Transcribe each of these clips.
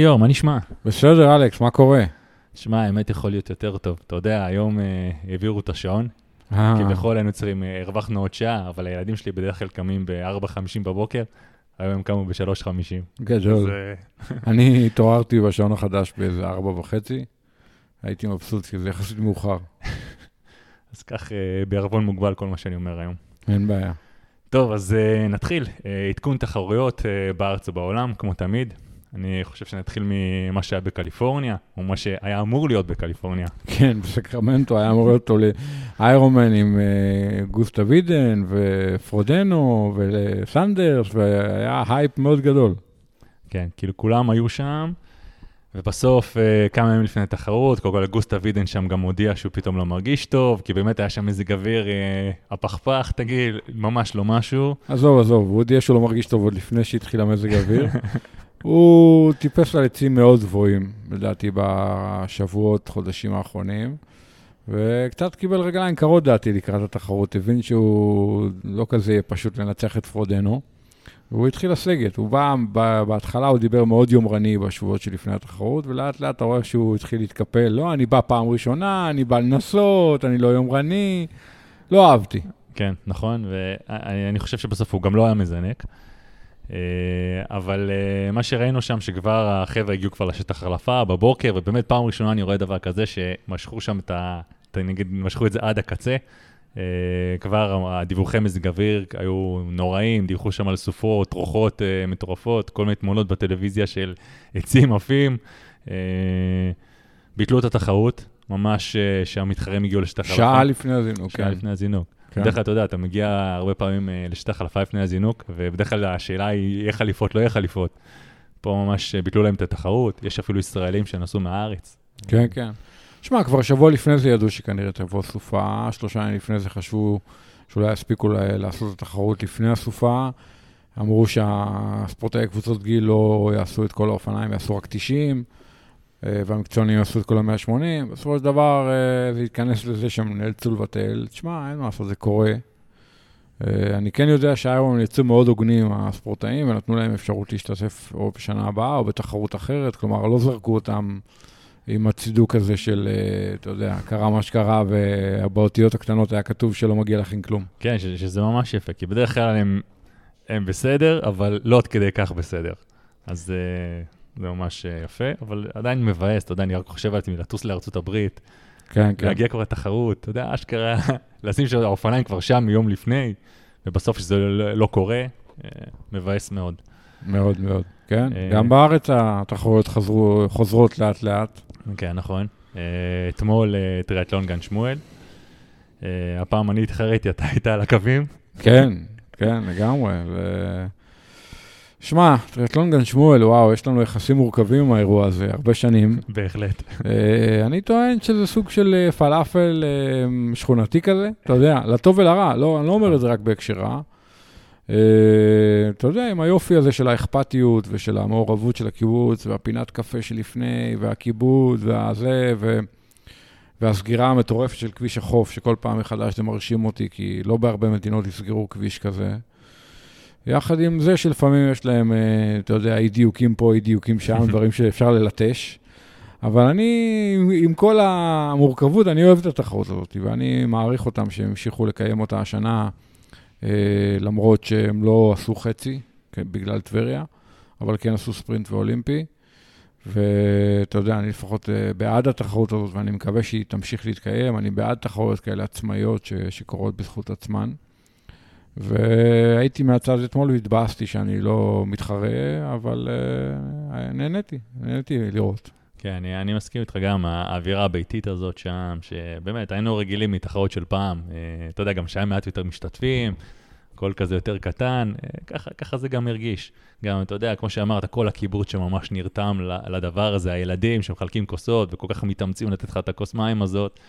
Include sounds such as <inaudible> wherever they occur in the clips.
ליאור, מה נשמע? בסדר, אלכס, מה קורה? שמע, האמת יכול להיות יותר טוב. אתה יודע, היום אה, העבירו את השעון, אה, כביכול היינו צריכים, אה, הרווחנו עוד שעה, אבל הילדים שלי בדרך כלל קמים ב-4.50 בבוקר, היום הם קמו ב-3.50. גדול. אז, אה, אני התעוררתי בשעון החדש באיזה ארבע וחצי. הייתי מבסוט, כי זה יחסית מאוחר. <laughs> אז כך אה, בערבון מוגבל כל מה שאני אומר היום. אין בעיה. טוב, אז נתחיל. עדכון תחרויות בארץ ובעולם, כמו תמיד. אני חושב שנתחיל ממה שהיה בקליפורניה, או מה שהיה אמור להיות בקליפורניה. כן, בסקרמנטו היה אמור להיות full איירונמן עם אה, גוסטב אידן ופרודנו וסנדרס, והיה הייפ מאוד גדול. כן, כאילו כולם היו שם, ובסוף, אה, כמה ימים לפני התחרות, קודם כל גוסטב אידן שם גם הודיע שהוא פתאום לא מרגיש טוב, כי באמת היה שם מזג אוויר, אה, הפכפך, תגיד, ממש לא משהו. עזוב, עזוב, הוא הודיע שהוא לא מרגיש טוב עוד לפני שהתחיל המזג האוויר. <laughs> הוא טיפס על עצים מאוד גבוהים, לדעתי, בשבועות, חודשים האחרונים, וקצת קיבל רגליים קרות, דעתי, לקראת התחרות. הבין שהוא לא כזה יהיה פשוט לנצח את פרודנו, והוא התחיל לסגת. הוא בא, בהתחלה הוא דיבר מאוד יומרני בשבועות שלפני התחרות, ולאט לאט אתה רואה שהוא התחיל להתקפל. לא, אני בא פעם ראשונה, אני בא לנסות, אני לא יומרני. לא אהבתי. כן, נכון, ואני חושב שבסוף הוא גם לא היה מזנק. אה, אבל אה, מה שראינו שם, שכבר החבר'ה הגיעו כבר לשטח החלפה בבוקר, ובאמת פעם ראשונה אני רואה דבר כזה, שמשכו שם את ה... נגיד, משכו את זה עד הקצה. אה, כבר הדיווחי מזג אוויר היו נוראים, דיווחו שם על סופות, רוחות מטורפות, כל מיני תמונות בטלוויזיה של עצים עפים. ביטלו את התחרות, ממש שהמתחרים הגיעו לשטח החלפה. שעה לפני הזינוק, שעה כן. לפני הזינוק. כן. בדרך כלל, אתה יודע, אתה מגיע הרבה פעמים אה, לשטח חלפה לפני הזינוק, ובדרך כלל השאלה היא, יהיה חליפות, לא יהיה חליפות. פה ממש אה, ביטלו להם את התחרות, יש אפילו ישראלים שנסעו מהארץ. כן, כן. שמע, כבר שבוע לפני זה ידעו שכנראה תבוא סופה, שלושה ימים לפני זה חשבו שאולי יספיקו לעשות את התחרות לפני הסופה. אמרו שהספורטאי קבוצות גיל לא יעשו את כל האופניים, יעשו רק 90, אה, והמקצוענים יעשו את כל ה-180. בסופו של דבר אה, זה התכנס לזה שהם נאלצו לבטל. תשמע, אין מה לעשות, זה קורה. אה, אני כן יודע שהיום יצאו מאוד הוגנים, הספורטאים, ונתנו להם אפשרות להשתתף או בשנה הבאה או בתחרות אחרת, כלומר, לא זרקו אותם עם הצידוק הזה של, אה, אתה יודע, קרה מה שקרה, ובאותיות הקטנות היה כתוב שלא מגיע לכם כלום. כן, ש- שזה ממש יפה, כי בדרך כלל הם, הם בסדר, אבל לא עד כדי כך בסדר. אז אה, זה ממש אה, יפה, אבל עדיין מבאס, אתה יודע, אני רק חושב על עצמי לטוס לארצות הברית, כן, כן. להגיע כבר לתחרות, אתה יודע, אשכרה, <laughs> לשים שהאופניים כבר שם מיום לפני, ובסוף שזה לא, לא קורה, אה, מבאס מאוד. מאוד מאוד, כן. אה, גם בארץ התחרויות חזרו, חוזרות לאט-לאט. כן, נכון. אתמול טריאטלון גן שמואל. הפעם אני התחרתי, אתה היית על הקווים. כן, כן, לגמרי. שמע, טריאטלון גן שמואל, וואו, יש לנו יחסים מורכבים עם האירוע הזה, הרבה שנים. בהחלט. אה, אני טוען שזה סוג של אה, פלאפל אה, שכונתי כזה, אתה יודע, לטוב ולרע, לא, אני לא אומר את זה רק בהקשר רע. אה, אתה יודע, עם היופי הזה של האכפתיות ושל המעורבות של הקיבוץ, והפינת קפה שלפני, והכיבוד, והזה, ו... והסגירה המטורפת של כביש החוף, שכל פעם מחדש זה מרשים אותי, כי לא בהרבה מדינות יסגרו כביש כזה. יחד עם זה שלפעמים יש להם, אה, אתה יודע, אי דיוקים פה, אי דיוקים שם, <laughs> דברים שאפשר ללטש. אבל אני, עם- כל המורכבות, אני אוהב את התחרות הזאת, ואני מעריך אותם שהם המשיכו לקיים אותה השנה, אה, למרות שהם לא עשו חצי, כן, בגלל טבריה, אבל כן עשו ספרינט ואולימפי. ואתה יודע, אני לפחות אה, בעד התחרות הזאת, ואני מקווה שהיא תמשיך להתקיים. אני בעד תחרויות כאלה עצמאיות ש, שקורות בזכות עצמן. והייתי מהצד אתמול והתבאסתי שאני לא מתחרה, אבל uh, נהניתי, נהניתי לראות. כן, אני, אני מסכים איתך גם, האווירה הביתית הזאת שם, שבאמת, היינו רגילים מתחרות של פעם. אה, אתה יודע, גם שהיה מעט יותר משתתפים, הכל כזה יותר קטן, אה, ככה, ככה זה גם הרגיש. גם, אתה יודע, כמו שאמרת, כל הקיבוץ שממש נרתם לדבר הזה, הילדים שמחלקים כוסות וכל כך מתאמצים לתת לך את הכוס מים הזאת,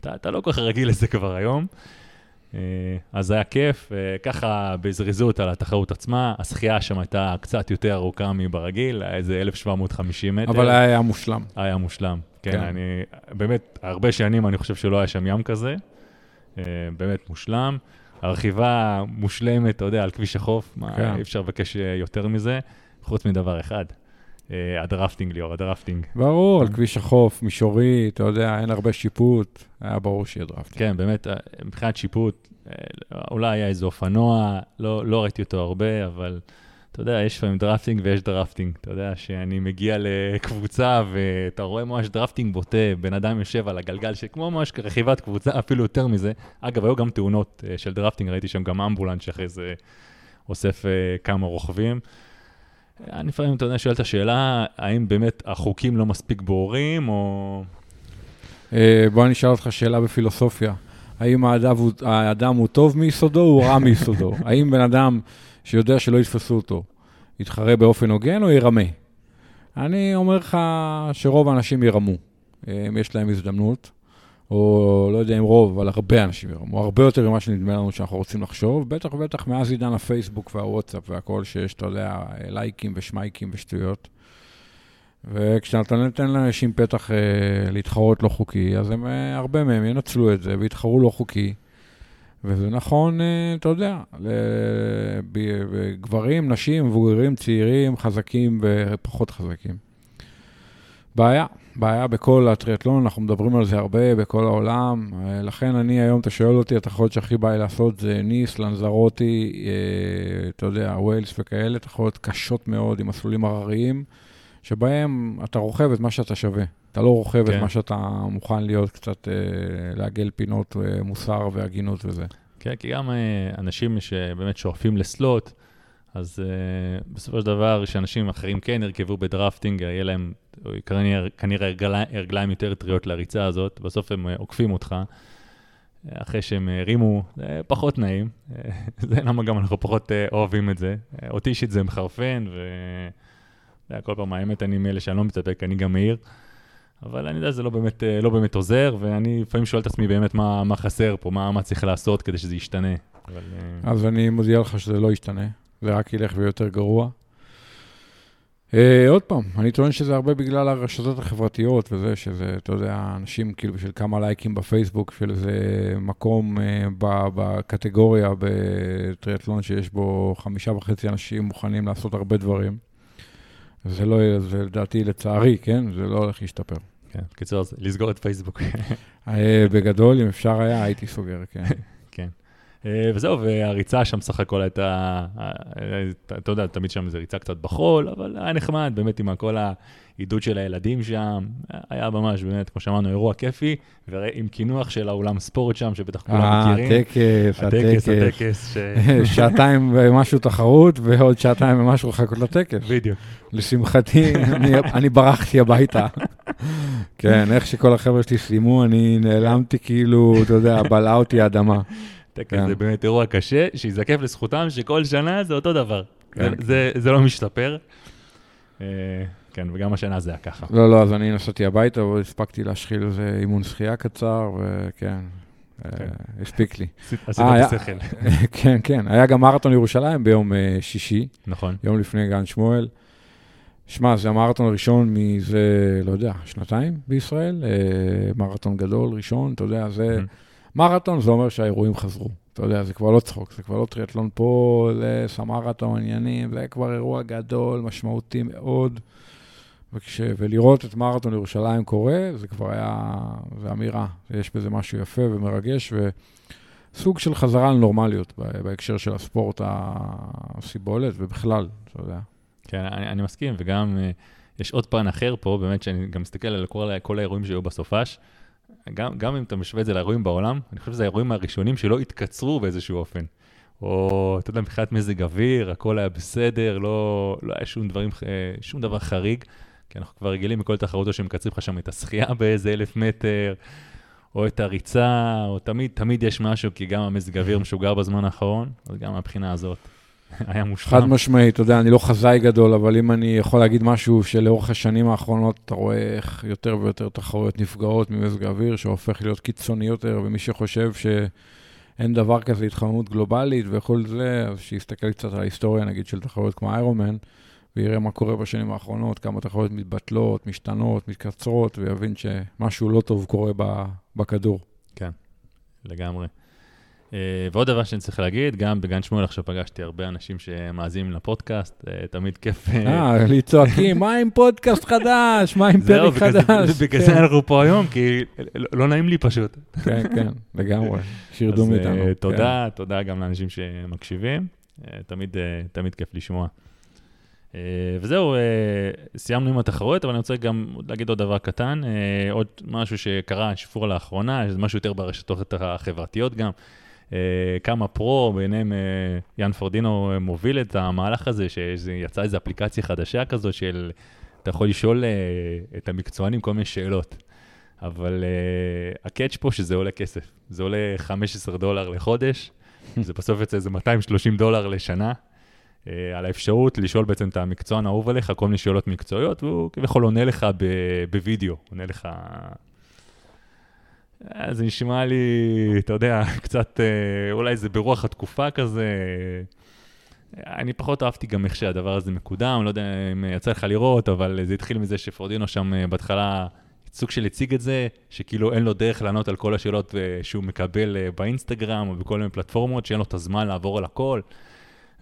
אתה, אתה לא כל כך רגיל לזה כבר היום. אה, אז היה כיף, אה, ככה בזריזות על התחרות עצמה, השחייה שם הייתה קצת יותר ארוכה מברגיל, היה איזה 1,750 מטר. אבל היה מושלם. היה מושלם. כן, כן. אני, באמת, הרבה שנים אני חושב שלא היה שם ים כזה. אה, באמת מושלם. הרכיבה מושלמת, אתה יודע, על כביש החוף, מה, כן. אי אפשר לבקש יותר מזה, חוץ מדבר אחד. אה, ה drafting, ליאור, ה drafting. ברור, על כביש החוף, מישורי, אתה יודע, אין הרבה שיפוט, היה ברור שיהיה drafting. כן, באמת, אה, מבחינת שיפוט, אה, אולי היה איזה אופנוע, לא, לא ראיתי אותו הרבה, אבל אתה יודע, יש לפעמים drafting ויש drafting. אתה יודע שאני מגיע לקבוצה ואתה רואה ממש drafting בוטה, בן אדם יושב על הגלגל, שכמו ממש רכיבת קבוצה, אפילו יותר מזה. אגב, היו גם תאונות של drafting, ראיתי שם גם אמבולנס שאחרי זה אוסף כמה רוכבים. אני לפעמים, אתה יודע, שואל את השאלה, האם באמת החוקים לא מספיק ברורים, או... אה, בוא אני אשאל אותך שאלה בפילוסופיה. האם האדם הוא, האדם הוא טוב מיסודו או רע מיסודו? <laughs> האם בן אדם שיודע שלא יתפסו אותו, יתחרה באופן הוגן או ירמה? אני אומר לך שרוב האנשים ירמו. אם יש להם הזדמנות, או לא יודע אם רוב, אבל הרבה אנשים ירמו, הרבה יותר ממה שנדמה לנו שאנחנו רוצים לחשוב, בטח ובטח מאז עידן הפייסבוק והוואטסאפ והכל, שיש, אתה יודע, לייקים ושמייקים ושטויות. וכשאתה נותן לאנשים פתח אה, להתחרות לא חוקי, אז הם, אה, הרבה מהם ינצלו את זה ויתחרו לא חוקי. וזה נכון, אה, אתה יודע, לגברים, נשים, מבוגרים, צעירים, חזקים ופחות חזקים. בעיה, בעיה בכל הטריאטלון, אנחנו מדברים על זה הרבה בכל העולם. אה, לכן אני היום, אתה שואל אותי, התחרות שהכי בא לי לעשות זה ניס, לנזרוטי, אה, אתה יודע, ווילס וכאלה, תחרות קשות מאוד עם מסלולים הרריים. שבהם אתה רוכב את מה שאתה שווה. אתה לא רוכב כן. את מה שאתה מוכן להיות קצת, אה, לעגל פינות מוסר והגינות וזה. כן, כי גם אנשים שבאמת שואפים לסלוט, אז אה, בסופו של דבר, שאנשים אחרים כן ירכבו בדרפטינג, יהיה להם כנראה, כנראה הרגליים יותר טריות לריצה הזאת, בסוף הם אה, עוקפים אותך. אחרי שהם הרימו, זה פחות נעים. <laughs> זה למה גם אנחנו פחות אה, אוהבים את זה. אותי אישית זה מחרפן, ו... יודע, כל פעם, האמת, אני מאלה שאני לא מתאפק, אני גם מעיר. אבל אני יודע שזה לא באמת, אה, לא באמת עוזר, ואני לפעמים שואל את עצמי באמת מה, מה חסר פה, מה, מה צריך לעשות כדי שזה ישתנה. אבל, אה, אז אני מודיע לך שזה לא ישתנה, זה רק ילך ויותר גרוע. Uh, עוד פעם, אני טוען שזה הרבה בגלל הרשתות החברתיות וזה, שזה, אתה יודע, אנשים כאילו בשביל כמה לייקים בפייסבוק, בשביל איזה מקום uh, בקטגוריה בטריאטלון שיש בו חמישה וחצי אנשים מוכנים לעשות הרבה דברים. זה לא, זה לדעתי, לצערי, כן? זה לא הולך להשתפר. כן, בקיצור, לסגור את פייסבוק. אה, בגדול, אם אפשר היה, הייתי סוגר, כן. <laughs> אה, וזהו, והריצה שם סך הכל הייתה, אה, אתה יודע, תמיד שם זה ריצה קצת בחול, אבל היה נחמד, באמת, עם כל העידוד של הילדים שם, היה ממש, באמת, כמו שאמרנו, אירוע כיפי, ועם קינוח של האולם ספורט שם, שבטח כולם מכירים. הטקס, הטקס. הטקס, <laughs> שעתיים ומשהו תחרות, ועוד שעתיים ומשהו לחכות לטקס. בדיוק. לשמחתי, <laughs> אני ברחתי הביתה. כן, איך שכל החבר'ה שלי סיימו, אני נעלמתי כאילו, אתה יודע, בלעה אותי האדמה. טקס כן. זה באמת אירוע קשה, שיזקף לזכותם שכל שנה זה אותו דבר. כן. זה, זה לא משתפר. אה, כן, וגם השנה זה היה ככה. לא, לא, אז אני נסעתי הביתה והספקתי להשחיל איזה אימון שחייה קצר, וכן, אה, כן. הספיק לי. עשית אה, בשכל. <laughs> כן, כן. היה גם מרתון ירושלים ביום שישי. נכון. יום לפני גן שמואל. שמע, זה המרתון הראשון מזה, לא יודע, שנתיים בישראל, מרתון גדול, ראשון, אתה יודע, זה... מרתון זה אומר שהאירועים חזרו. אתה יודע, זה כבר לא צחוק, זה כבר לא טריאטלון פה, זה סמרתון, עניינים, זה כבר אירוע גדול, משמעותי מאוד. וכש, ולראות את מרתון ירושלים קורה, זה כבר היה, זה אמירה, יש בזה משהו יפה ומרגש, וסוג של חזרה לנורמליות בהקשר של הספורט הסיבולת, ובכלל, אתה יודע. כן, אני, אני מסכים, וגם uh, יש עוד פן אחר פה, באמת, שאני גם מסתכל על כל, כל האירועים שהיו בסופש. גם, גם אם אתה משווה את זה לאירועים בעולם, אני חושב שזה האירועים הראשונים שלא התקצרו באיזשהו אופן. או, אתה יודע, מבחינת מזג אוויר, הכל היה בסדר, לא, לא היה שום, דברים, שום דבר חריג, כי אנחנו כבר רגילים מכל תחרותו שמקצרים לך שם את השחייה <laughs> באיזה אלף מטר, או את הריצה, או תמיד, תמיד יש משהו, כי גם המזג אוויר משוגר בזמן האחרון, אז גם מהבחינה הזאת. <laughs> היה מושלם. חד משמעית, אתה יודע, אני לא חזאי גדול, אבל אם אני יכול להגיד משהו שלאורך השנים האחרונות אתה רואה איך יותר ויותר תחרויות נפגעות ממזג האוויר, שהופך להיות קיצוני יותר, ומי שחושב שאין דבר כזה התחממות גלובלית וכל זה, אז שיסתכל קצת על ההיסטוריה, נגיד, של תחרויות כמו איירומן, ויראה מה קורה בשנים האחרונות, כמה תחרויות מתבטלות, משתנות, מתקצרות, ויבין שמשהו לא טוב קורה בכדור. כן, לגמרי. אה, ועוד דבר שאני צריך להגיד, גם בגן שמואל עכשיו פגשתי הרבה אנשים שמאזינים לפודקאסט, אה, תמיד כיף. אה, לי צועקים, מה עם פודקאסט חדש? מה עם פרק חדש? בגלל זה אנחנו פה היום, כי לא נעים לי פשוט. כן, כן, לגמרי, <laughs> שירדו מאיתנו. אז תודה, תודה גם לאנשים שמקשיבים, תמיד כיף לשמוע. וזהו, סיימנו עם התחרויות, אבל אני רוצה גם להגיד עוד דבר קטן, עוד משהו שקרה, שיפור לאחרונה, זה משהו יותר ברשתות החברתיות גם. כמה פרו, ביניהם יאן פורדינו מוביל את המהלך הזה, שיצאה איזו אפליקציה חדשה כזאת של, אתה יכול לשאול את המקצוענים כל מיני שאלות. אבל הקאץ' פה שזה עולה כסף, זה עולה 15 דולר לחודש, <laughs> זה בסוף יוצא איזה 230 דולר לשנה, על האפשרות לשאול בעצם את המקצוען האהוב עליך כל מיני שאלות מקצועיות, והוא כביכול עונה לך בווידאו, עונה לך אה, זה נשמע לי, אתה יודע, <laughs> קצת, אה, אולי זה ברוח התקופה כזה. אני פחות אהבתי גם איך שהדבר הזה מקודם, לא יודע אם יצא לך לראות, אבל זה התחיל מזה שפורדינו שם אה, בהתחלה סוג של הציג את זה, שכאילו אין לו דרך לענות על כל השאלות שהוא מקבל באינסטגרם או בכל מיני פלטפורמות, שאין לו את הזמן לעבור על הכל.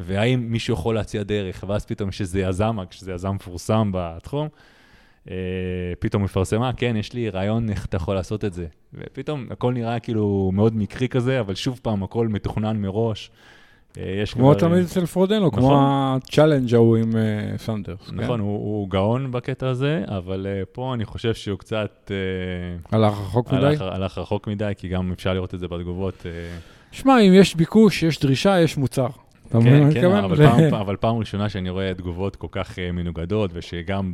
והאם מישהו יכול להציע דרך, ואז פתאום יש איזה יזם, כשזה יזם מפורסם בתחום, אה, פתאום מפרסמה, כן, יש לי רעיון איך אתה יכול לעשות את זה. ופתאום הכל נראה כאילו מאוד מקרי כזה, אבל שוב פעם, הכל מתוכנן מראש. אה, יש כמו תמיד אצל פרודנו, נכון. כמו ה challenge ההוא עם אה, סנדרס. נכון, כן? הוא, הוא גאון בקטע הזה, אבל אה, פה אני חושב שהוא קצת... אה, הלך רחוק מדי? הלך, הלך רחוק מדי, כי גם אפשר לראות את זה בתגובות. שמע, אם יש ביקוש, יש דרישה, יש מוצר. אתה מבין מה אני מתכוון? <laughs> אבל, פעם, ראשונה שאני רואה תגובות כל כך אה, מנוגדות, ושגם,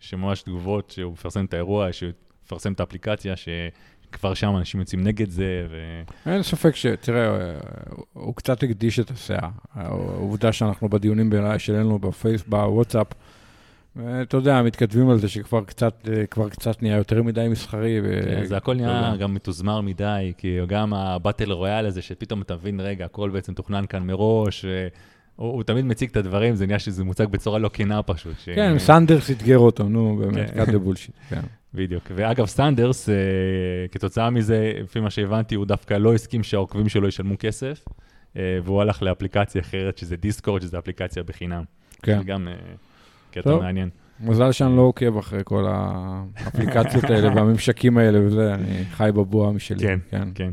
שממש תגובות שהוא מפרסם את האירוע, שהוא מפרסם את האפליקציה, שכבר שם אנשים יוצאים נגד זה. ו... אין ספק ש... תראה, הוא קצת הקדיש את הסאה. העובדה שאנחנו בדיונים שלנו בפייס, בוואטסאפ, אתה יודע, מתכתבים על זה שכבר קצת, כבר קצת נהיה יותר מדי מסחרי. ו... כן, זה הכל נהיה גם מתוזמר מדי, כי גם הבטל רויאל הזה, שפתאום אתה מבין, רגע, הכל בעצם תוכנן כאן מראש. הוא, הוא תמיד מציג את הדברים, זה נהיה שזה מוצג בצורה לא כנה פשוט. ש... כן, סנדרס אתגר אותו, נו, באמת, the bullshit, <laughs> כן. בדיוק. ואגב, סנדרס, אה, כתוצאה מזה, לפי מה שהבנתי, הוא דווקא לא הסכים שהעוקבים שלו ישלמו כסף, אה, והוא הלך לאפליקציה אחרת, שזה דיסקורד, שזה אפליקציה בחינם. כן. גם... אה, קטע. מעניין. מזל שאני לא עוקב אחרי כל האפליקציות האלה <laughs> והממשקים האלה וזה, אני חי בבועה משלי. כן, כן. כן.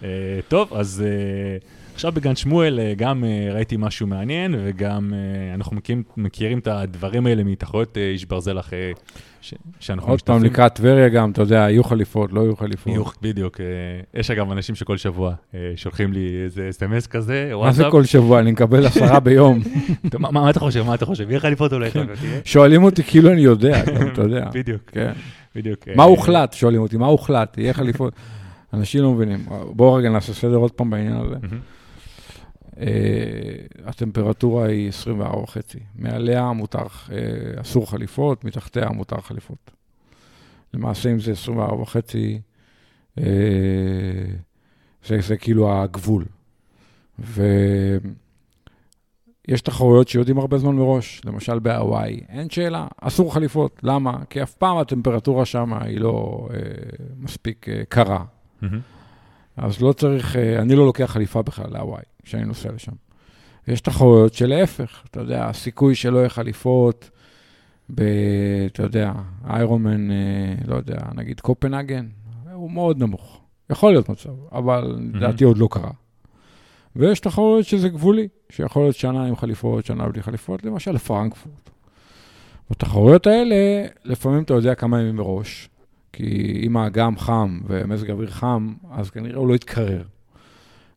Uh, טוב, אז uh, עכשיו בגן שמואל uh, גם uh, ראיתי משהו מעניין, וגם uh, אנחנו מכירים, מכירים את הדברים האלה מתחרויות uh, איש ברזל אחרי ש, שאנחנו משתתפים. עוד פעם לקראת טבריה גם, אתה יודע, יהיו חליפות, לא יהיו חליפות. יהיו, בדיוק. יש אגב אנשים שכל שבוע שולחים לי איזה אס.אם.אס כזה, מה זה כל שבוע? אני מקבל עשרה ביום. <laughs> מה, מה אתה חושב? מה אתה חושב? יהיה חליפות או לא יהיה שואלים אותי כאילו אני יודע, אתה יודע. <laughs> בדיוק. כן. בדיוק. מה הוחלט? שואלים אותי, מה הוחלט? יהיה חליפות. אנשים לא מבינים. בואו רגע נעשה סדר עוד פעם בעניין הזה. Uh, הטמפרטורה היא 24 וחצי. מעליה מותר, uh, אסור חליפות, מתחתיה מותר חליפות. למעשה, אם זה 24 וחצי, uh, זה, זה כאילו הגבול. ויש תחרויות שיודעים הרבה זמן מראש, למשל בהוואי, אין שאלה, אסור חליפות. למה? כי אף פעם הטמפרטורה שם היא לא uh, מספיק uh, קרה. אז לא צריך, אה, אני לא לוקח חליפה בכלל להוואי, כשאני נוסע לשם. יש תחרויות שלהפך, אתה יודע, הסיכוי שלא יהיה חליפות, ב... אתה יודע, איירומן, אה, לא יודע, נגיד קופנהגן, הוא מאוד נמוך. יכול להיות מצב, אבל לדעתי עוד לא קרה. ויש תחרויות שזה גבולי, שיכול להיות שנה עם חליפות, שנה בלי חליפות, למשל פרנקפורט. בתחרויות האלה, לפעמים אתה יודע כמה ימים מראש, כי אם האגם חם ומזג אוויר חם, אז כנראה הוא לא יתקרר.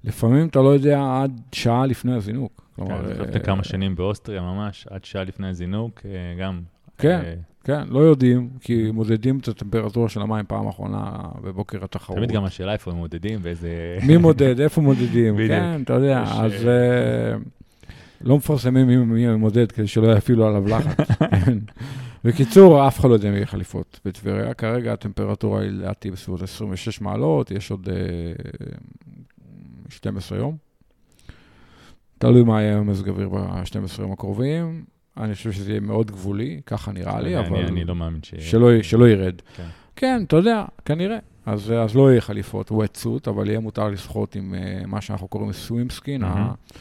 לפעמים אתה לא יודע עד שעה לפני הזינוק. כן, אני חושב כמה שנים באוסטריה ממש, עד שעה לפני הזינוק, אה, גם. כן, אה, כן, לא יודעים, כי מודדים את הטמפרטורה של המים פעם אחרונה בבוקר התחרות. תמיד גם השאלה איפה הם מודדים ואיזה... מי מודד, איפה מודדים, <laughs> כן, אתה יודע, אז אה, לא מפרסמים מי מודד כדי שלא יפעילו עליו לחץ. <laughs> כן. בקיצור, אף אחד לא יודע יהיה חליפות בטבריה. כרגע הטמפרטורה היא לדעתי בסביבות 26 מעלות, יש עוד אה, 12 יום. תלוי מה יהיה מזג אוויר ב-12 יום הקרובים. אני חושב שזה יהיה מאוד גבולי, ככה נראה לי, אבל... אני לא מאמין ש... שלא, ירד. כן. כן, אתה יודע, כנראה. אז, אז לא יהיה חליפות wetsuit, אבל יהיה מותר לשחות עם uh, מה שאנחנו קוראים סווימסקין. Mm-hmm.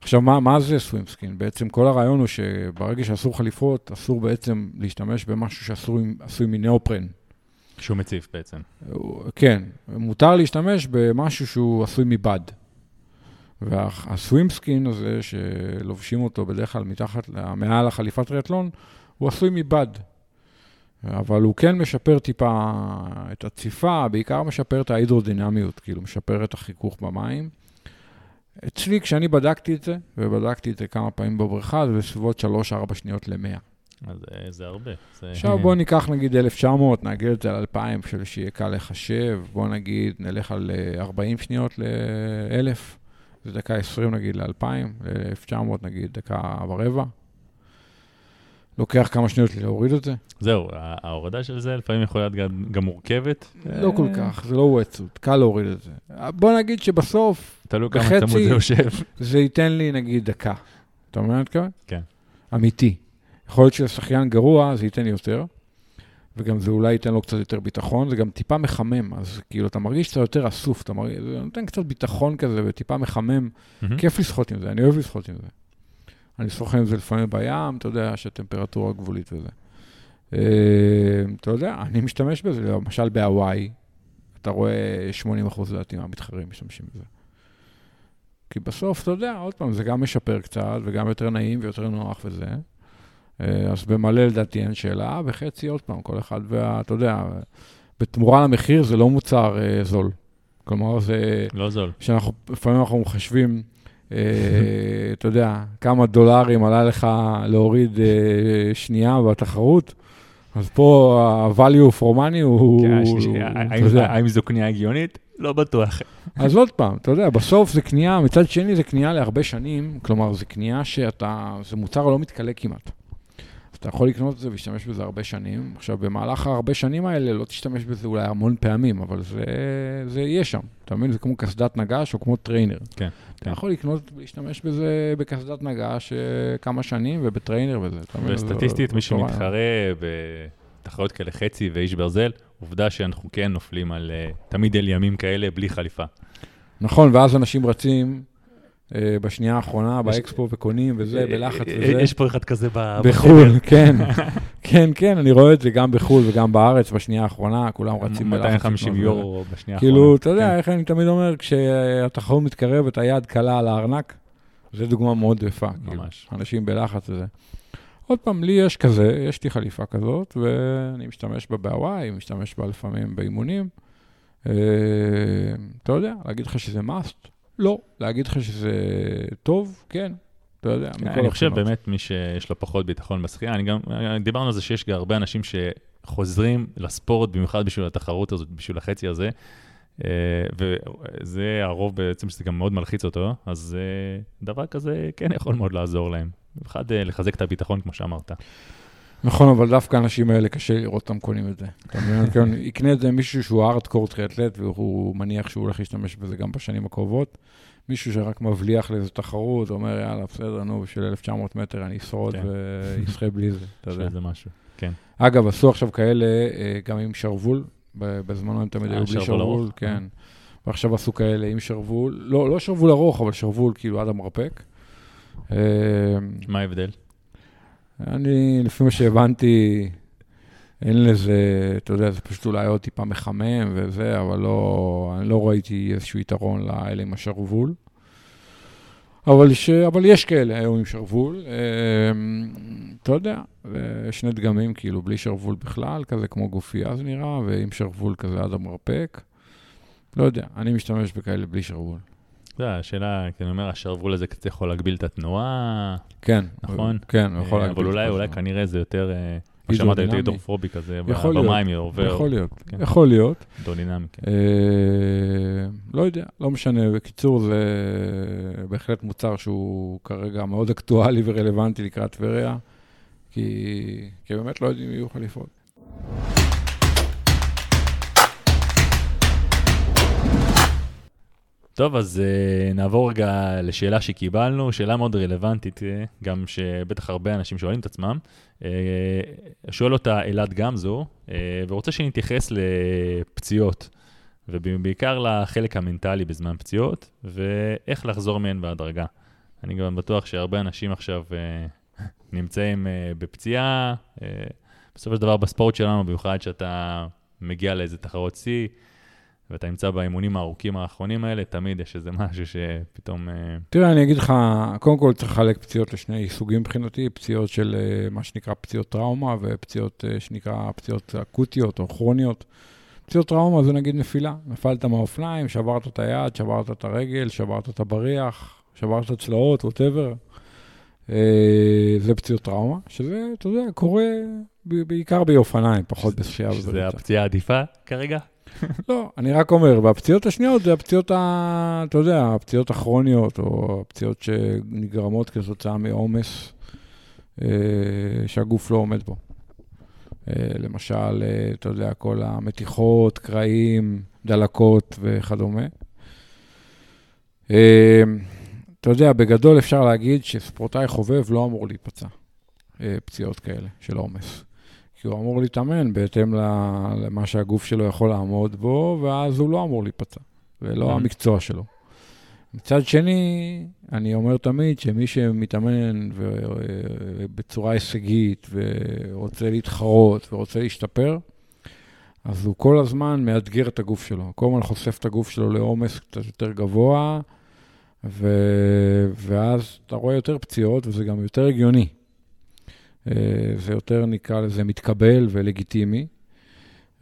עכשיו, מה, מה זה סווימסקין? בעצם כל הרעיון הוא שברגע שאסור חליפות, אסור בעצם להשתמש במשהו שעשוי מניאופרן. שהוא מציף בעצם. כן, מותר להשתמש במשהו שהוא עשוי מבד. והסווימסקין הזה, שלובשים אותו בדרך כלל מתחת, מעל החליפת טריאטלון, הוא עשוי מבד. אבל הוא כן משפר טיפה את הציפה, בעיקר משפר את ההידרודינמיות, כאילו משפר את החיכוך במים. אצלי, כשאני בדקתי את זה, ובדקתי את זה כמה פעמים בבריכה, זה בסביבות 3-4 שניות ל-100. אז אה, זה הרבה. זה... עכשיו בואו ניקח נגיד 1900, נגיד את זה על 2000, בשביל שיהיה קל לחשב. בואו נגיד, נלך על אה, 40 שניות ל-1000, זה דקה 20 נגיד ל-2000, ל-1900 נגיד דקה ורבע. לוקח כמה שניות להוריד את זה? זהו, ההורדה של זה לפעמים יכולה להיות גם, מורכבת. לא כל כך, זה לא wetsuit, קל להוריד את זה. בוא נגיד שבסוף, תלוי כמה צמוד זה יושב. זה ייתן לי נגיד דקה. אתה מבין מה אני מתכוון? כן. אמיתי. יכול להיות שלשחיין גרוע זה ייתן לי יותר, וגם זה אולי ייתן לו קצת יותר ביטחון, זה גם טיפה מחמם, אז כאילו אתה מרגיש שאתה יותר אסוף, אתה מרגיש, זה נותן קצת ביטחון כזה וטיפה מחמם. מהמם. כיף לשחות עם זה, אני אוהב לשחות עם זה. אני שוחה עם זה לפעמים בים, אתה יודע שהטמפרטורה גבולית וזה. אה, אתה יודע, אני משתמש בזה, למשל בהוואי, אתה רואה 80% לדעתי מהמתחרים משתמשים בזה. כי בסוף, אתה יודע, עוד פעם, זה גם משפר קצת, וגם יותר נעים ויותר נוח וזה. אה, אז במלא לדעתי אין שאלה, וחצי עוד פעם, כל אחד, ואתה יודע, בתמורה למחיר זה לא מוצר אה, זול. כלומר, זה... לא זול. שאנחנו, לפעמים אנחנו מחשבים, אה, <laughs> אתה יודע, כמה דולרים עלה לך להוריד אה, שנייה בתחרות, אז פה ה-value for money הוא... כן, יודע. האם זו קנייה הגיונית? לא בטוח. <laughs> אז עוד פעם, אתה יודע, בסוף זה קנייה, מצד שני זה קנייה להרבה שנים, כלומר, זה קנייה שאתה, זה מוצר לא מתכלה כמעט. אתה יכול לקנות את זה ולהשתמש בזה הרבה שנים. עכשיו, במהלך הרבה שנים האלה לא תשתמש בזה אולי המון פעמים, אבל זה, זה יהיה שם. אתה מבין? זה כמו קסדת נגש או כמו trainer. כן, אתה כן. יכול לקנות ולהשתמש בזה בקסדת נגש אה, כמה שנים ובטריינר וזה. וסטטיסטית, מי. שמתחרה בתחרויות כאלה חצי ואיש ברזל, עובדה שאנחנו כן נופלים על אה, תמיד אל ימים כאלה בלי חליפה. נכון, ואז אנשים רצים בשנייה האחרונה באקספו וקונים וזה, בלחץ אה, וזה. יש פה אחד כזה ב- בחו"ל, כן. <laughs> כן, כן, אני רואה את זה גם בחו"ל וגם בארץ בשנייה האחרונה, כולם רצים בלחץ. 250 לקנות וזה. יורו בשנייה האחרונה. כאילו, אתה כן. יודע, איך אני תמיד אומר, כשהתחרות מתקרבת, היד קלה על הארנק, זו דוגמה מאוד יפה. כאילו. ממש. אנשים בלחץ וזה. עוד פעם, לי יש כזה, יש לי חליפה כזאת, ואני משתמש בה בהוואי, משתמש בה לפעמים באימונים. אה, אתה יודע, להגיד לך שזה must? לא. להגיד לך שזה טוב? כן. אתה יודע, אני חושב. באמת, מי שיש לו פחות ביטחון בשחייה, אני גם, דיברנו על זה שיש גם הרבה אנשים שחוזרים לספורט, במיוחד בשביל התחרות הזאת, בשביל החצי הזה, אה, וזה הרוב בעצם, שזה גם מאוד מלחיץ אותו, אז אה, דבר כזה כן יכול מאוד לעזור להם. במיוחד אה, לחזק את הביטחון, כמו שאמרת. נכון, אבל דווקא האנשים האלה, קשה לראות אותם קונים את זה. אתה מבין? <laughs> כן, יקנה את זה מישהו שהוא הארדקור טריאטלט, והוא מניח שהוא הולך להשתמש בזה גם בשנים הקרובות. מישהו שרק מבליח לאיזו תחרות, אומר, יאללה, בסדר, נו, בשביל 1900 מטר אני אשרוד כן. וישחה בלי זה, אתה <laughs> יודע. שזה משהו. כן. אגב, עשו עכשיו כאלה אה, גם עם שרוול, בזמנו הם תמיד אה, היו בלי שרוול? כן. ועכשיו עשו כאלה עם שרוול, לא, לא שרוול ארוך, אבל שרוול כאילו עד המרפק. אה, מה ההבדל? אני, לפי מה שהבנתי, אין לזה, אתה יודע, זה פשוט אולי עוד טיפה מחמם וזה, אבל לא, אני לא ראיתי איזשהו יתרון לאלה עם השרוול. אבל, ש, אבל יש כאלה היום עם שרוול. אה, אתה יודע, שני דגמים כאילו בלי שרוול בכלל, כזה כמו גופייה זה נראה, ועם שרוול כזה עד המרפק. לא יודע, אני משתמש בכאלה בלי שרוול. אתה יודע, השאלה, אני אומר, השרוול הזה קצת יכול להגביל את התנועה, כן. נכון? כן, הוא יכול אה, להגביל אבל את אולי, כל אולי זה. כנראה זה יותר, אה, כמו שאמרת, יותר. הידרופובי כזה, במים עובר, יכול להיות, כן. יכול להיות. הידרודינמי, כן. אה, לא יודע, לא משנה. בקיצור, זה בהחלט מוצר שהוא כרגע מאוד אקטואלי ורלוונטי לקראת טבריה, כי באמת לא יודעים אם יהיו חליפות. טוב, אז uh, נעבור רגע לשאלה שקיבלנו, שאלה מאוד רלוונטית, אה, גם שבטח הרבה אנשים שואלים את עצמם. Uh, שואל אותה אלעד גמזו, אה, ורוצה שנתייחס לפציעות, ובעיקר לחלק המנטלי בזמן פציעות, ואיך לחזור מהן בהדרגה. אני גם בטוח שהרבה אנשים עכשיו אה, <laughs> נמצאים אה, בפציעה, בסופו של דבר בספורט שלנו, במיוחד שאתה מגיע לאיזה תחרות שיא, ואתה נמצא באימונים הארוכים האחרונים האלה, תמיד יש איזה משהו שפתאום... תראה, אני אגיד לך, קודם כל צריך לחלק פציעות לשני סוגים מבחינתי, פציעות של מה שנקרא פציעות טראומה, ופציעות שנקרא פציעות אקוטיות או כרוניות. פציעות טראומה זה נגיד נפילה, נפלת מהאופניים, שברת את היד, שברת את הרגל, שברת את הבריח, שברת צלעות, ווטאבר. אה, זה פציעות טראומה, שזה, אתה יודע, קורה בעיקר באופניים, פחות בשחייה. שזה הפציעה העדיפה כרגע? לא, אני רק אומר, והפציעות השניות זה הפציעות, ה, אתה יודע, הפציעות הכרוניות, או הפציעות שנגרמות כתוצאה מעומס אה, שהגוף לא עומד בו. אה, למשל, אה, אתה יודע, כל המתיחות, קרעים, דלקות וכדומה. אה, אתה יודע, בגדול אפשר להגיד שספורטאי חובב לא אמור להיפצע פציעות כאלה של עומס. כי הוא אמור להתאמן בהתאם למה שהגוף שלו יכול לעמוד בו, ואז הוא לא אמור להיפצע, ולא המקצוע שלו. מצד שני, אני אומר תמיד שמי שמתאמן בצורה הישגית ורוצה להתחרות ורוצה להשתפר, אז הוא כל הזמן מאתגר את הגוף שלו. כל הזמן חושף את הגוף שלו לעומס קצת יותר גבוה, ו... ואז אתה רואה יותר פציעות וזה גם יותר הגיוני. אה, זה יותר, נקרא לזה, מתקבל ולגיטימי.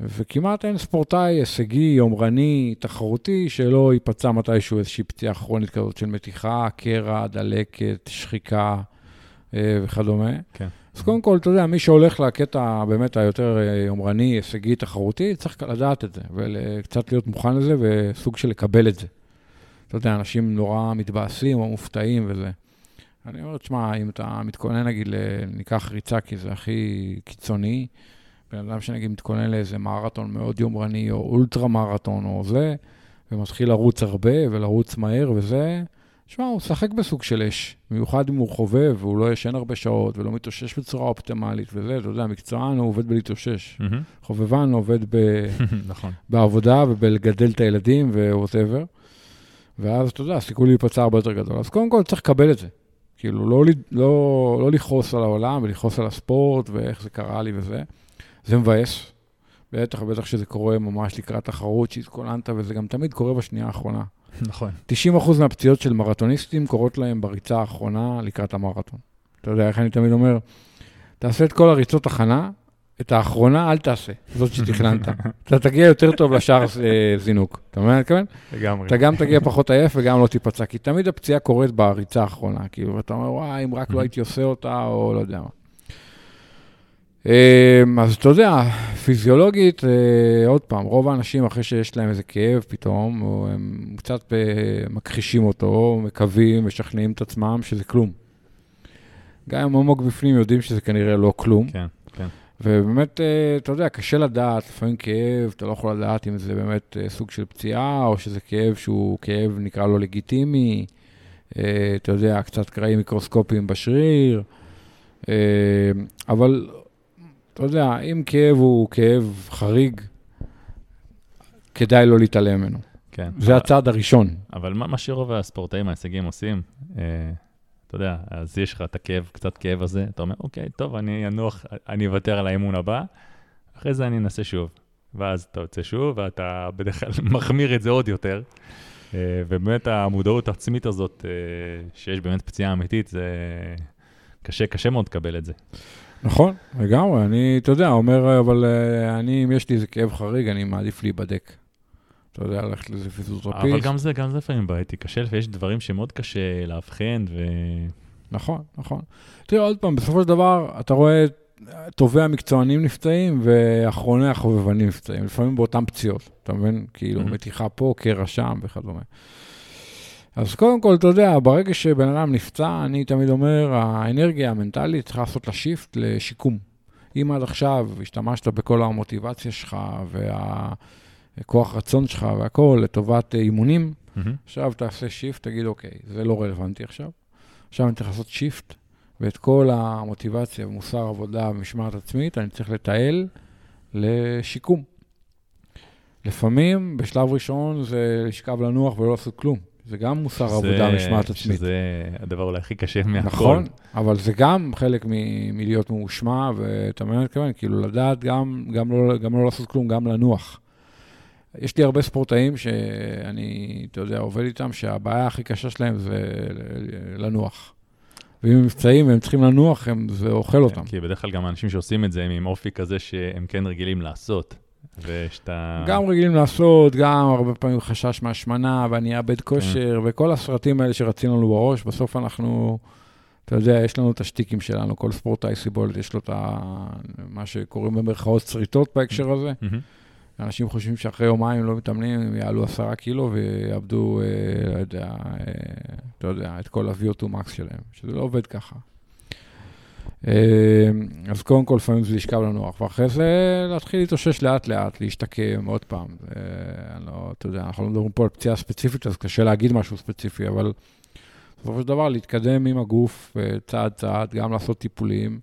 וכמעט אין ספורטאי הישגי, יומרני, תחרותי, שלא ייפצע מתישהו איזושהי פציעה כרונית כזאת של מתיחה, קרע, דלקת, שחיקה אה, וכדומה. כן. אז קודם כל, אתה יודע, מי שהולך לקטע באמת היותר אה, יומרני, הישגי, תחרותי, צריך לדעת את זה, וקצת להיות מוכן לזה, וסוג של לקבל את זה. אתה יודע, אנשים נורא מתבאסים או מופתעים וזה. אני אומר, תשמע, אם אתה מתכונן, נגיד, ניקח ריצה, כי זה הכי קיצוני, בן אדם שנגיד מתכונן לאיזה מרתון מאוד יומרני, או אולטרה מרתון, או זה, ומתחיל לרוץ הרבה ולרוץ מהר וזה, שמע, הוא משחק בסוג של אש, במיוחד אם הוא חובב, והוא לא ישן הרבה שעות, ולא מתאושש בצורה אופטימלית וזה, אתה יודע, מקצוען הוא עובד בלהתאושש. Mm-hmm. חובבן עובד ב... <laughs> נכון. בעבודה ובלגדל את הילדים ו whatever. ואז, אתה יודע, הסיכוי להיפצע הרבה יותר גדול. אז קודם כל צריך לקבל את זה. כאילו, לא, לא, לא לכעוס על העולם ולכעוס על הספורט ואיך זה קרה לי וזה. זה מבאס, בטח ובטח שזה קורה ממש לקראת תחרות שהתכוננת, וזה גם תמיד קורה בשנייה האחרונה. נכון. 90% מהפציעות של מרתוניסטים קורות להם בריצה האחרונה לקראת המרתון. אתה יודע איך אני תמיד אומר? תעשה את כל הריצות הכנה, את האחרונה אל תעשה, זאת שתכננת. אתה תגיע יותר טוב לשער אה, זינוק. אתה מבין מה אני מתכוון? לגמרי. אתה גם תגיע פחות עייף וגם לא תיפצע, כי תמיד הפציעה קורית בריצה האחרונה. כאילו, אתה אומר, וואי, אם רק לא הייתי עושה אותה, או לא יודע מה. אמ, אז אתה יודע, פיזיולוגית, אה, עוד פעם, רוב האנשים אחרי שיש להם איזה כאב פתאום, או הם קצת אה, מכחישים אותו, מקווים, משכנעים את עצמם שזה כלום. גם אם עמוק בפנים יודעים שזה כנראה לא כלום. כן. ובאמת, אה, אתה יודע, קשה לדעת, לפעמים כאב, אתה לא יכול לדעת אם זה באמת סוג של פציעה, או שזה כאב שהוא כאב, נקרא לו לגיטימי, אתה יודע, קצת קרעים מיקרוסקופיים בשריר, אבל אתה יודע, אם כאב הוא כאב חריג, כדאי לא להתעלם ממנו. כן. זה אבל, הצעד הראשון. אבל מה, מה שרוב הספורטאים ההישגים עושים, אה, אתה יודע, אז יש לך את הכאב, קצת כאב הזה, אתה אומר, אוקיי, טוב, אני אנוח, אני אוותר על האימון הבא, אחרי זה אני אנסה שוב. ואז אתה יוצא שוב, ואתה בדרך כלל <laughs> מחמיר את זה עוד יותר. אה, ובאמת המודעות העצמית הזאת, אה, שיש באמת פציעה אמיתית, זה קשה, קשה מאוד לקבל את זה. נכון, לגמרי. אני, אתה יודע, אומר, אבל אה, אני, אם יש לי איזה כאב חריג, אני מעדיף להיבדק. אתה יודע, ללכת לזה פיזיותרפיסט. אבל גם זה, גם זה לפעמים בעייתי, קשה, ויש דברים שמאוד קשה לאבחן, ו... נכון, נכון. תראה, עוד פעם, בסופו של דבר, אתה רואה טובי המקצוענים נפצעים ואחרוני החובבנים נפצעים, לפעמים באותן פציעות, אתה מבין? כאילו, mm-hmm. מתיחה פה, קרע שם וכדומה. אז קודם כל, אתה יודע, ברגע שבן אדם נפצע, אני תמיד אומר, האנרגיה המנטלית צריכה לעשות לה shift לשיקום. אם עד עכשיו השתמשת בכל המוטיבציה שלך והכוח רצון שלך והכול לטובת אימונים, mm-hmm. עכשיו תעשה shift, תגיד, אוקיי, זה לא רלוונטי עכשיו. עכשיו אני צריך לעשות shift, ואת כל המוטיבציה ומוסר עבודה ומשמעת עצמית, אני צריך לתעל לשיקום. לפעמים, בשלב ראשון, זה לשכב לנוח ולא לעשות כלום. זה גם מוסר שזה- עבודה, משמעת עצמית. שזה הדבר אולי הכי קשה מהכל. נכון, אבל זה גם חלק מ- מלהיות ממושמע, ואתה מבין מה אני מתכוון? כאילו, לדעת גם, גם, לא, גם לא לעשות כלום, גם לנוח. יש לי הרבה ספורטאים שאני, אתה יודע, עובד איתם, שהבעיה הכי קשה שלהם זה לנוח. ואם הם נפצעים והם צריכים לנוח, הם, זה אוכל אותם. כי בדרך כלל גם האנשים שעושים את זה הם עם אופי כזה שהם כן רגילים לעשות. ושאתה... גם רגילים לעשות, גם הרבה פעמים חשש מהשמנה, ואני אאבד כושר, וכל הסרטים האלה שרצים לנו בראש, בסוף אנחנו, אתה יודע, יש לנו את השטיקים שלנו, כל ספורטאי סיבולת, יש לו את ה... מה שקוראים במרכאות שריטות בהקשר הזה. אנשים חושבים שאחרי יומיים לא מתאמנים, הם יעלו עשרה קילו ויאבדו, אה, לא יודע, אה, אתה יודע, את כל ה-VO2 max שלהם, שזה לא עובד ככה. אה, אז קודם כל, לפעמים זה לשכב לנוח, ואחרי זה להתחיל להתאושש לאט-לאט, להשתקם עוד פעם. אני לא, אתה יודע, אנחנו לא מדברים פה על פציעה ספציפית, אז קשה להגיד משהו ספציפי, אבל בסופו של דבר, להתקדם עם הגוף אה, צעד-צעד, גם לעשות טיפולים.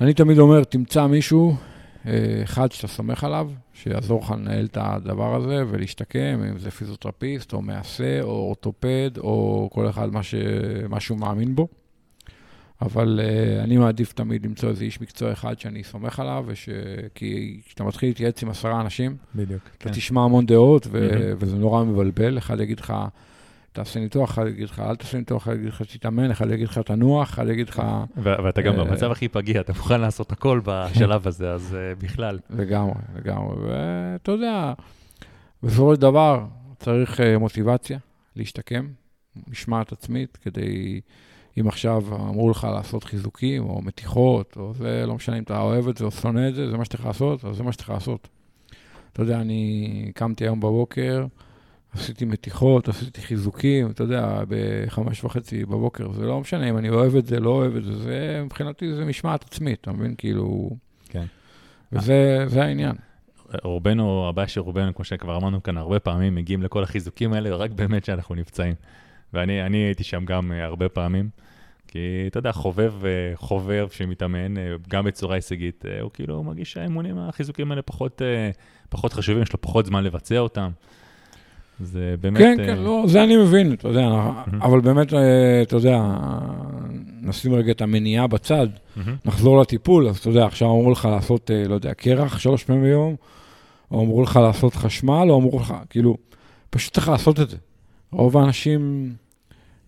אני תמיד אומר, תמצא מישהו אה, אחד שאתה סומך עליו, שיעזור לך לנהל את הדבר הזה ולהשתקם, אם זה פיזיותרפיסט או מעשה או אורתופד או כל אחד מה, ש... מה שהוא מאמין בו. אבל uh, אני מעדיף תמיד למצוא איזה איש מקצוע אחד שאני סומך עליו, וש... כי כשאתה מתחיל להתייעץ עם עשרה אנשים, בדיוק. אתה תשמע המון דעות, ו... מהמם. וזה נורא מבלבל. אחד יגיד לך, תעשה ניתוח, אחד יגיד לך, אל תעשה ניתוח, אחד יגיד לך, תתאמן, אחד יגיד לך, תנוח, אחד יגיד לך, ואתה גם אה, במצב הכי פגיע, אתה מוכן לעשות הכל בשלב הזה, אז אה, בכלל. <laughs> לגמרי, לגמרי. ואתה יודע, בסופו של דבר צריך אה, מוטיבציה להשתקם, משמעת עצמית, כדי, אם עכשיו אמרו לך לעשות חיזוקים או מתיחות, או זה, לא משנה אם אתה אוהב את זה או שונא את זה, זה מה שצריך לעשות, אז זה מה שצריך לעשות. אתה יודע, אני קמתי היום בבוקר, עשיתי מתיחות, עשיתי חיזוקים, אתה יודע, בחמש וחצי בבוקר, זה לא משנה אם אני אוהב את זה, לא אוהב את זה, זה מבחינתי זה משמעת עצמית, אתה מבין? כאילו... כן. וזה זה העניין. רובנו, הבעיה של רובנו, כמו שכבר אמרנו כאן הרבה פעמים, מגיעים לכל החיזוקים האלה רק באמת שאנחנו נפצעים. ואני אני הייתי שם גם אה, הרבה פעמים, כי אתה יודע, חובב, אה, חובב שמתאמן, אה, גם בצורה הישגית, הוא כאילו מרגיש שהאימונים, החיזוקים האלה פחות, פחות חשובים, יש לו פחות זמן לבצע אותם. זה באמת... כן, אה, כן, לא, זה אני מבין, אתה יודע, אבל באמת, אה, אתה יודע, נשים רגע את המניעה בצד. נחזור לטיפול, אז אתה יודע, עכשיו אמרו לך לעשות, אה, לא יודע, קרח שלוש פעמים ביום, או אמרו לך לעשות חשמל, או אמרו לך, כאילו, פשוט צריך לעשות את זה. רוב האנשים,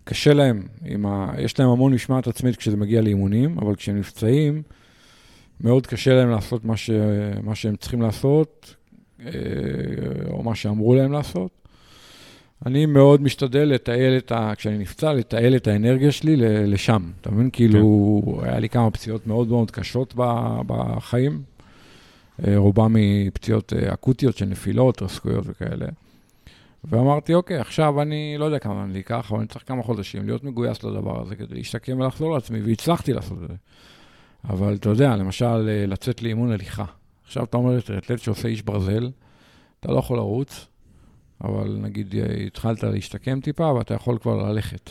קשה להם, ה... יש להם המון משמעת עצמית כשזה מגיע לאימונים, אבל כשהם נפצעים, מאוד קשה להם לעשות מה, ש... מה שהם צריכים לעשות, אה, או מה שאמרו להם לעשות. אני מאוד משתדל לתעל את ה... כשאני נפצע, לתעל את האנרגיה שלי לשם. אתה מבין? כאילו, היה לי כמה פציעות מאוד מאוד קשות בחיים. אה, רובם מפציעות אה, אקוטיות של נפילות, רסקויות וכאלה. ואמרתי, אוקיי, עכשיו אני לא יודע כמה לי ייקח, אבל אני צריך כמה חודשים להיות מגויס לדבר הזה כדי להשתקם ולחזור לעצמי, והצלחתי לעשות את זה. אבל אתה יודע, למשל, אה, לצאת לאימון הליכה. עכשיו אתה אומר, אתלט שעושה איש ברזל, אתה לא יכול לרוץ, אבל נגיד אה, התחלת להשתקם טיפה ואתה יכול כבר ללכת.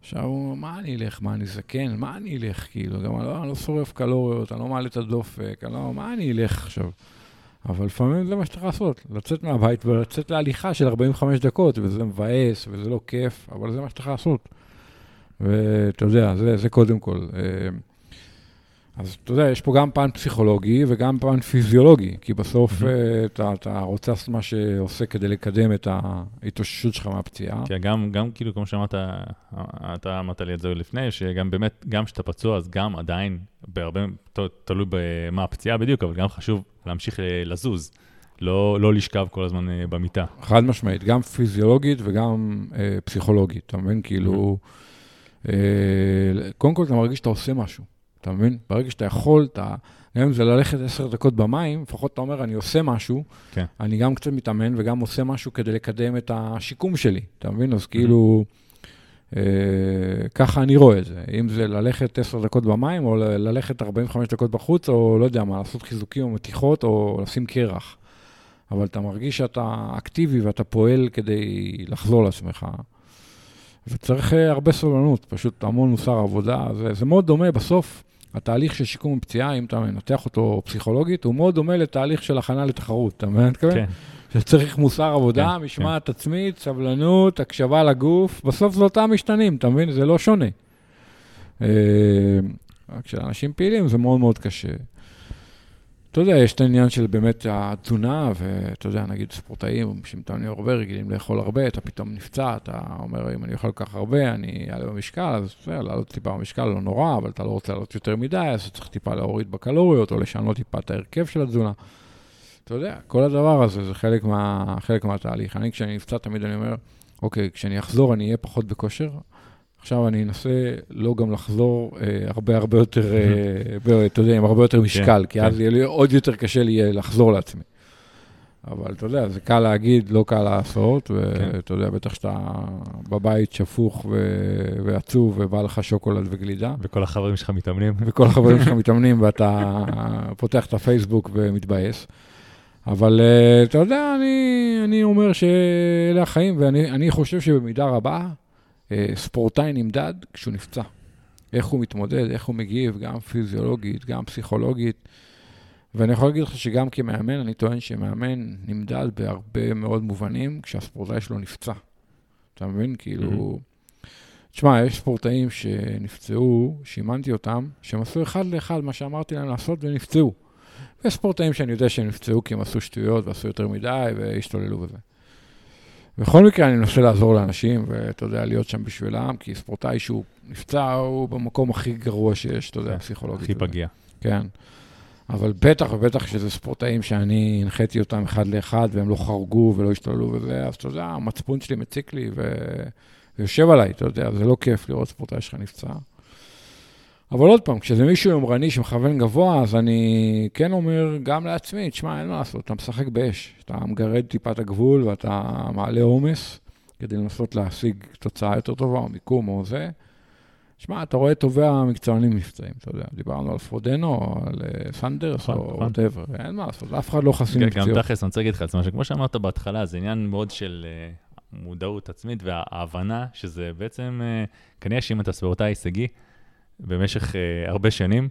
עכשיו הוא אומר, מה אני אלך? מה אני זקן? מה אני אלך? כאילו, גם לא, אני לא שורף קלוריות, אני לא מעלה את הדופק, אני לא, מה אני אלך עכשיו? אבל לפעמים זה מה שצריך לעשות, לצאת מהבית ולצאת להליכה של 45 דקות, וזה מבאס וזה לא כיף, אבל זה מה שצריך לעשות. ואתה יודע, זה, זה קודם כל. אז אתה יודע, יש פה גם פן פסיכולוגי וגם פן פיזיולוגי, כי בסוף. אה, אתה, אתה רוצה לעשות מה שעושה כדי לקדם את ההתאוששות שלך מהפציעה. כן, גם, גם כאילו, כמו שאמרת, אתה אמרת לי את זה לפני, שגם באמת, גם כשאתה פצוע, אז גם עדיין, בהרבה, ת- תלוי במה הפציעה בדיוק, אבל גם חשוב להמשיך אה, לזוז, לא, לא לשכב כל הזמן אה, במיטה. חד משמעית, גם פיזיולוגית וגם אה, פסיכולוגית, אתה מבין? כאילו, אה, קודם כל אתה מרגיש שאתה עושה משהו, אתה מבין? ברגע שאתה יכול, אתה, גם אם זה ללכת עשר דקות במים, לפחות אתה אומר, אני עושה משהו, כן. אני גם קצת מתאמן וגם עושה משהו כדי לקדם את השיקום שלי, אתה מבין? אז כאילו, אה, ככה אני רואה את זה. אם זה ללכת עשר דקות במים, או ללכת 45 דקות בחוץ, או לא יודע מה, לעשות חיזוקים או מתיחות, או לשים קרח. אבל אתה מרגיש שאתה אקטיבי ואתה פועל כדי לחזור לעצמך. וצריך אה, הרבה סבלנות, פשוט המון מוסר עבודה. זה, זה מאוד דומה, בסוף התהליך של שיקום פציעה, אם אתה מנתח אותו פסיכולוגית, הוא מאוד דומה לתהליך של הכנה לתחרות, אתה מבין? כן. שצריך מוסר עבודה, כן, משמעת עצמית, סבלנות, הקשבה לגוף, בסוף זה אותם משתנים, אתה מבין? זה לא שונה. אה, רק כשאנשים פעילים זה מאוד מאוד קשה. אתה יודע, יש את העניין של באמת התזונה, ואתה יודע, נגיד ספורטאים שמתאמנים הרבה, רגילים לאכול הרבה, אתה פתאום נפצע, אתה אומר, אם אני אוכל כל כך הרבה, אני אעלה במשקל, אז בסדר, לעלות טיפה במשקל לא נורא, אבל אתה לא רוצה לעלות יותר מדי, אז צריך טיפה להוריד בקלוריות, או לשנות טיפה את ההרכב של התזונה. אתה יודע, כל הדבר הזה זה חלק, מה, חלק מהתהליך. אני, כשאני נפצע, תמיד אני אומר, אוקיי, כשאני אחזור אני אהיה פחות בכושר, עכשיו אני אנסה לא גם לחזור אה, הרבה הרבה יותר, אה, <laughs> אתה יודע, עם הרבה יותר משקל, כן, כי אז כן. יהיה לי עוד יותר קשה לי יהיה לחזור לעצמי. אבל אתה יודע, זה קל להגיד, לא קל לעשות, כן. ואתה יודע, בטח שאתה בבית שפוך ו- ועצוב ובא לך שוקולד וגלידה, וכל החברים שלך מתאמנים. <laughs> וכל החברים שלך מתאמנים ואתה פותח את הפייסבוק ומתבאס. אבל אה, אתה יודע, אני, אני אומר שאלה החיים, ואני אני חושב שבמידה רבה, אה, ספורטאי נמדד כשהוא נפצע. איך הוא מתמודד, איך הוא מגיב, גם פיזיולוגית, גם פסיכולוגית. ואני יכול להגיד לך שגם כמאמן, אני טוען שמאמן נמדד בהרבה מאוד מובנים כשהספורטאי שלו נפצע. אתה מבין? כאילו... תשמע, יש ספורטאים שנפצעו, שאימנתי אותם, שהם עשו אחד לאחד מה שאמרתי להם לעשות ונפצעו. ויש ספורטאים שאני יודע שהם נפצעו כי הם עשו שטויות ועשו יותר מדי והשתוללו בזה. בכל מקרה, אני מנסה לעזור לאנשים, ואתה יודע, להיות שם בשבילם, כי ספורטאי שהוא נפצע, הוא במקום הכי גרוע שיש, אתה יודע, כן, פסיכולוגית. הכי. פגיע. כן. אבל בטח ובטח שזה ספורטאים שאני הנחיתי אותם אחד לאחד, והם לא חרגו ולא השתוללו וזה, אז אתה יודע, המצפון שלי מציק לי. ויושב עליי, אתה יודע, זה לא כיף לראות ספורטאי שלך נפצע. אבל עוד פעם, כשזה מישהו יומרני שמכוון גבוה, אז אני כן אומר גם לעצמי, תשמע, אין מה לעשות, אתה משחק באש. אתה מגרד טיפה את הגבול ואתה מעלה עומס כדי לנסות להשיג תוצאה יותר טובה, או מיקום או זה. שמע, אתה רואה טובי המקצוענים נפצעים, אתה יודע, דיברנו על פרודנו, על אה, סנדרס, נכון, או נכון. whatever, אין מה לעשות, אף אחד לא חסין גם מפציעות. תכלס, אני רוצה להגיד לך את זה, משהו, כמו שאמרת בהתחלה, זה עניין מאוד של אה, מודעות עצמית וההבנה שזה בעצם, אה, כנראה שאם אתה ספורטאי הישגי במשך אה, הרבה שנים,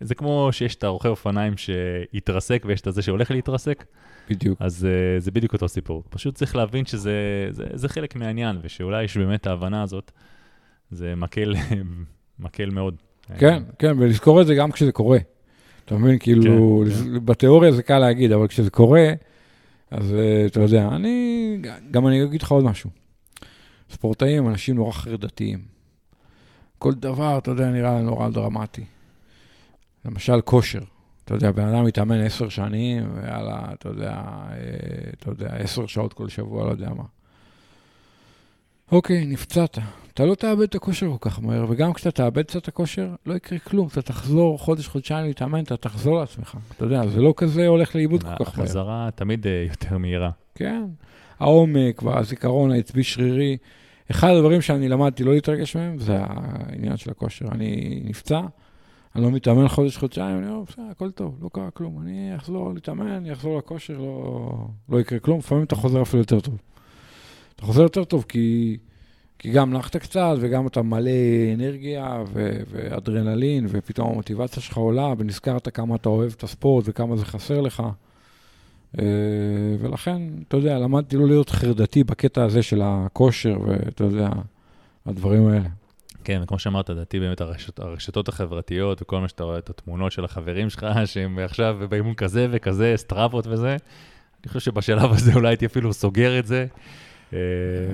זה כמו שיש את הרוכב אופניים שהתרסק ויש את הזה שהולך להתרסק, בדיוק. אז uh, זה בדיוק אותו סיפור. פשוט צריך להבין שזה זה, זה חלק מהעניין, ושאולי יש באמת ההבנה הזאת, זה מקל, <laughs> מקל מאוד. כן, כן, ולזכור את זה גם כשזה קורה. אתה מבין, כאילו, כן. בתיאוריה זה קל להגיד, אבל כשזה קורה, אז אה, אתה יודע, אני, גם אני אגיד לך עוד משהו. ספורטאים אנשים נורא חרדתיים. כל דבר, אתה יודע, נראה נורא דרמטי. למשל, כושר. אתה יודע, בן אדם מתאמן עשר שנים, ויאללה, אתה יודע, אה, אתה יודע, עשר שעות כל שבוע, לא יודע מה. אוקיי, נפצעת. אתה לא תאבד את הכושר כל כך מהר, וגם כשאתה תאבד קצת את הכושר, לא יקרה כלום. אתה תחזור חודש, חודשיים להתאמן, אתה תחזור לעצמך. אתה יודע, זה לא כזה הולך לאיבוד כל כך מהר. החזרה תמיד אה, יותר מהירה. כן. העומק והזיכרון העצבי שרירי. אחד הדברים שאני למדתי לא להתרגש מהם, זה העניין של הכושר. אני נפצע, אני לא מתאמן חודש, חודשיים, אני אומר, בסדר, הכל טוב, לא קרה כלום. אני אחזור להתאמן, אני אחזור לכושר, לא, לא יקרה כלום. לפעמים אתה חוזר אפילו יותר טוב. אתה חוזר יותר טוב כי, כי גם נחת קצת, וגם אתה מלא אנרגיה ו- ואדרנלין, ופתאום המוטיבציה שלך עולה, ונזכרת כמה אתה אוהב את הספורט וכמה זה חסר לך. אה, ולכן, אתה יודע, למדתי לא להיות חרדתי בקטע הזה של הכושר, ואתה יודע, הדברים האלה. כן, וכמו שאמרת, לדעתי באמת הרשת, הרשתות החברתיות וכל מה שאתה רואה, את התמונות של החברים שלך, <laughs> שהם עכשיו באימון כזה וכזה, סטראבות וזה, אני חושב שבשלב הזה אולי הייתי אפילו סוגר את זה. אה,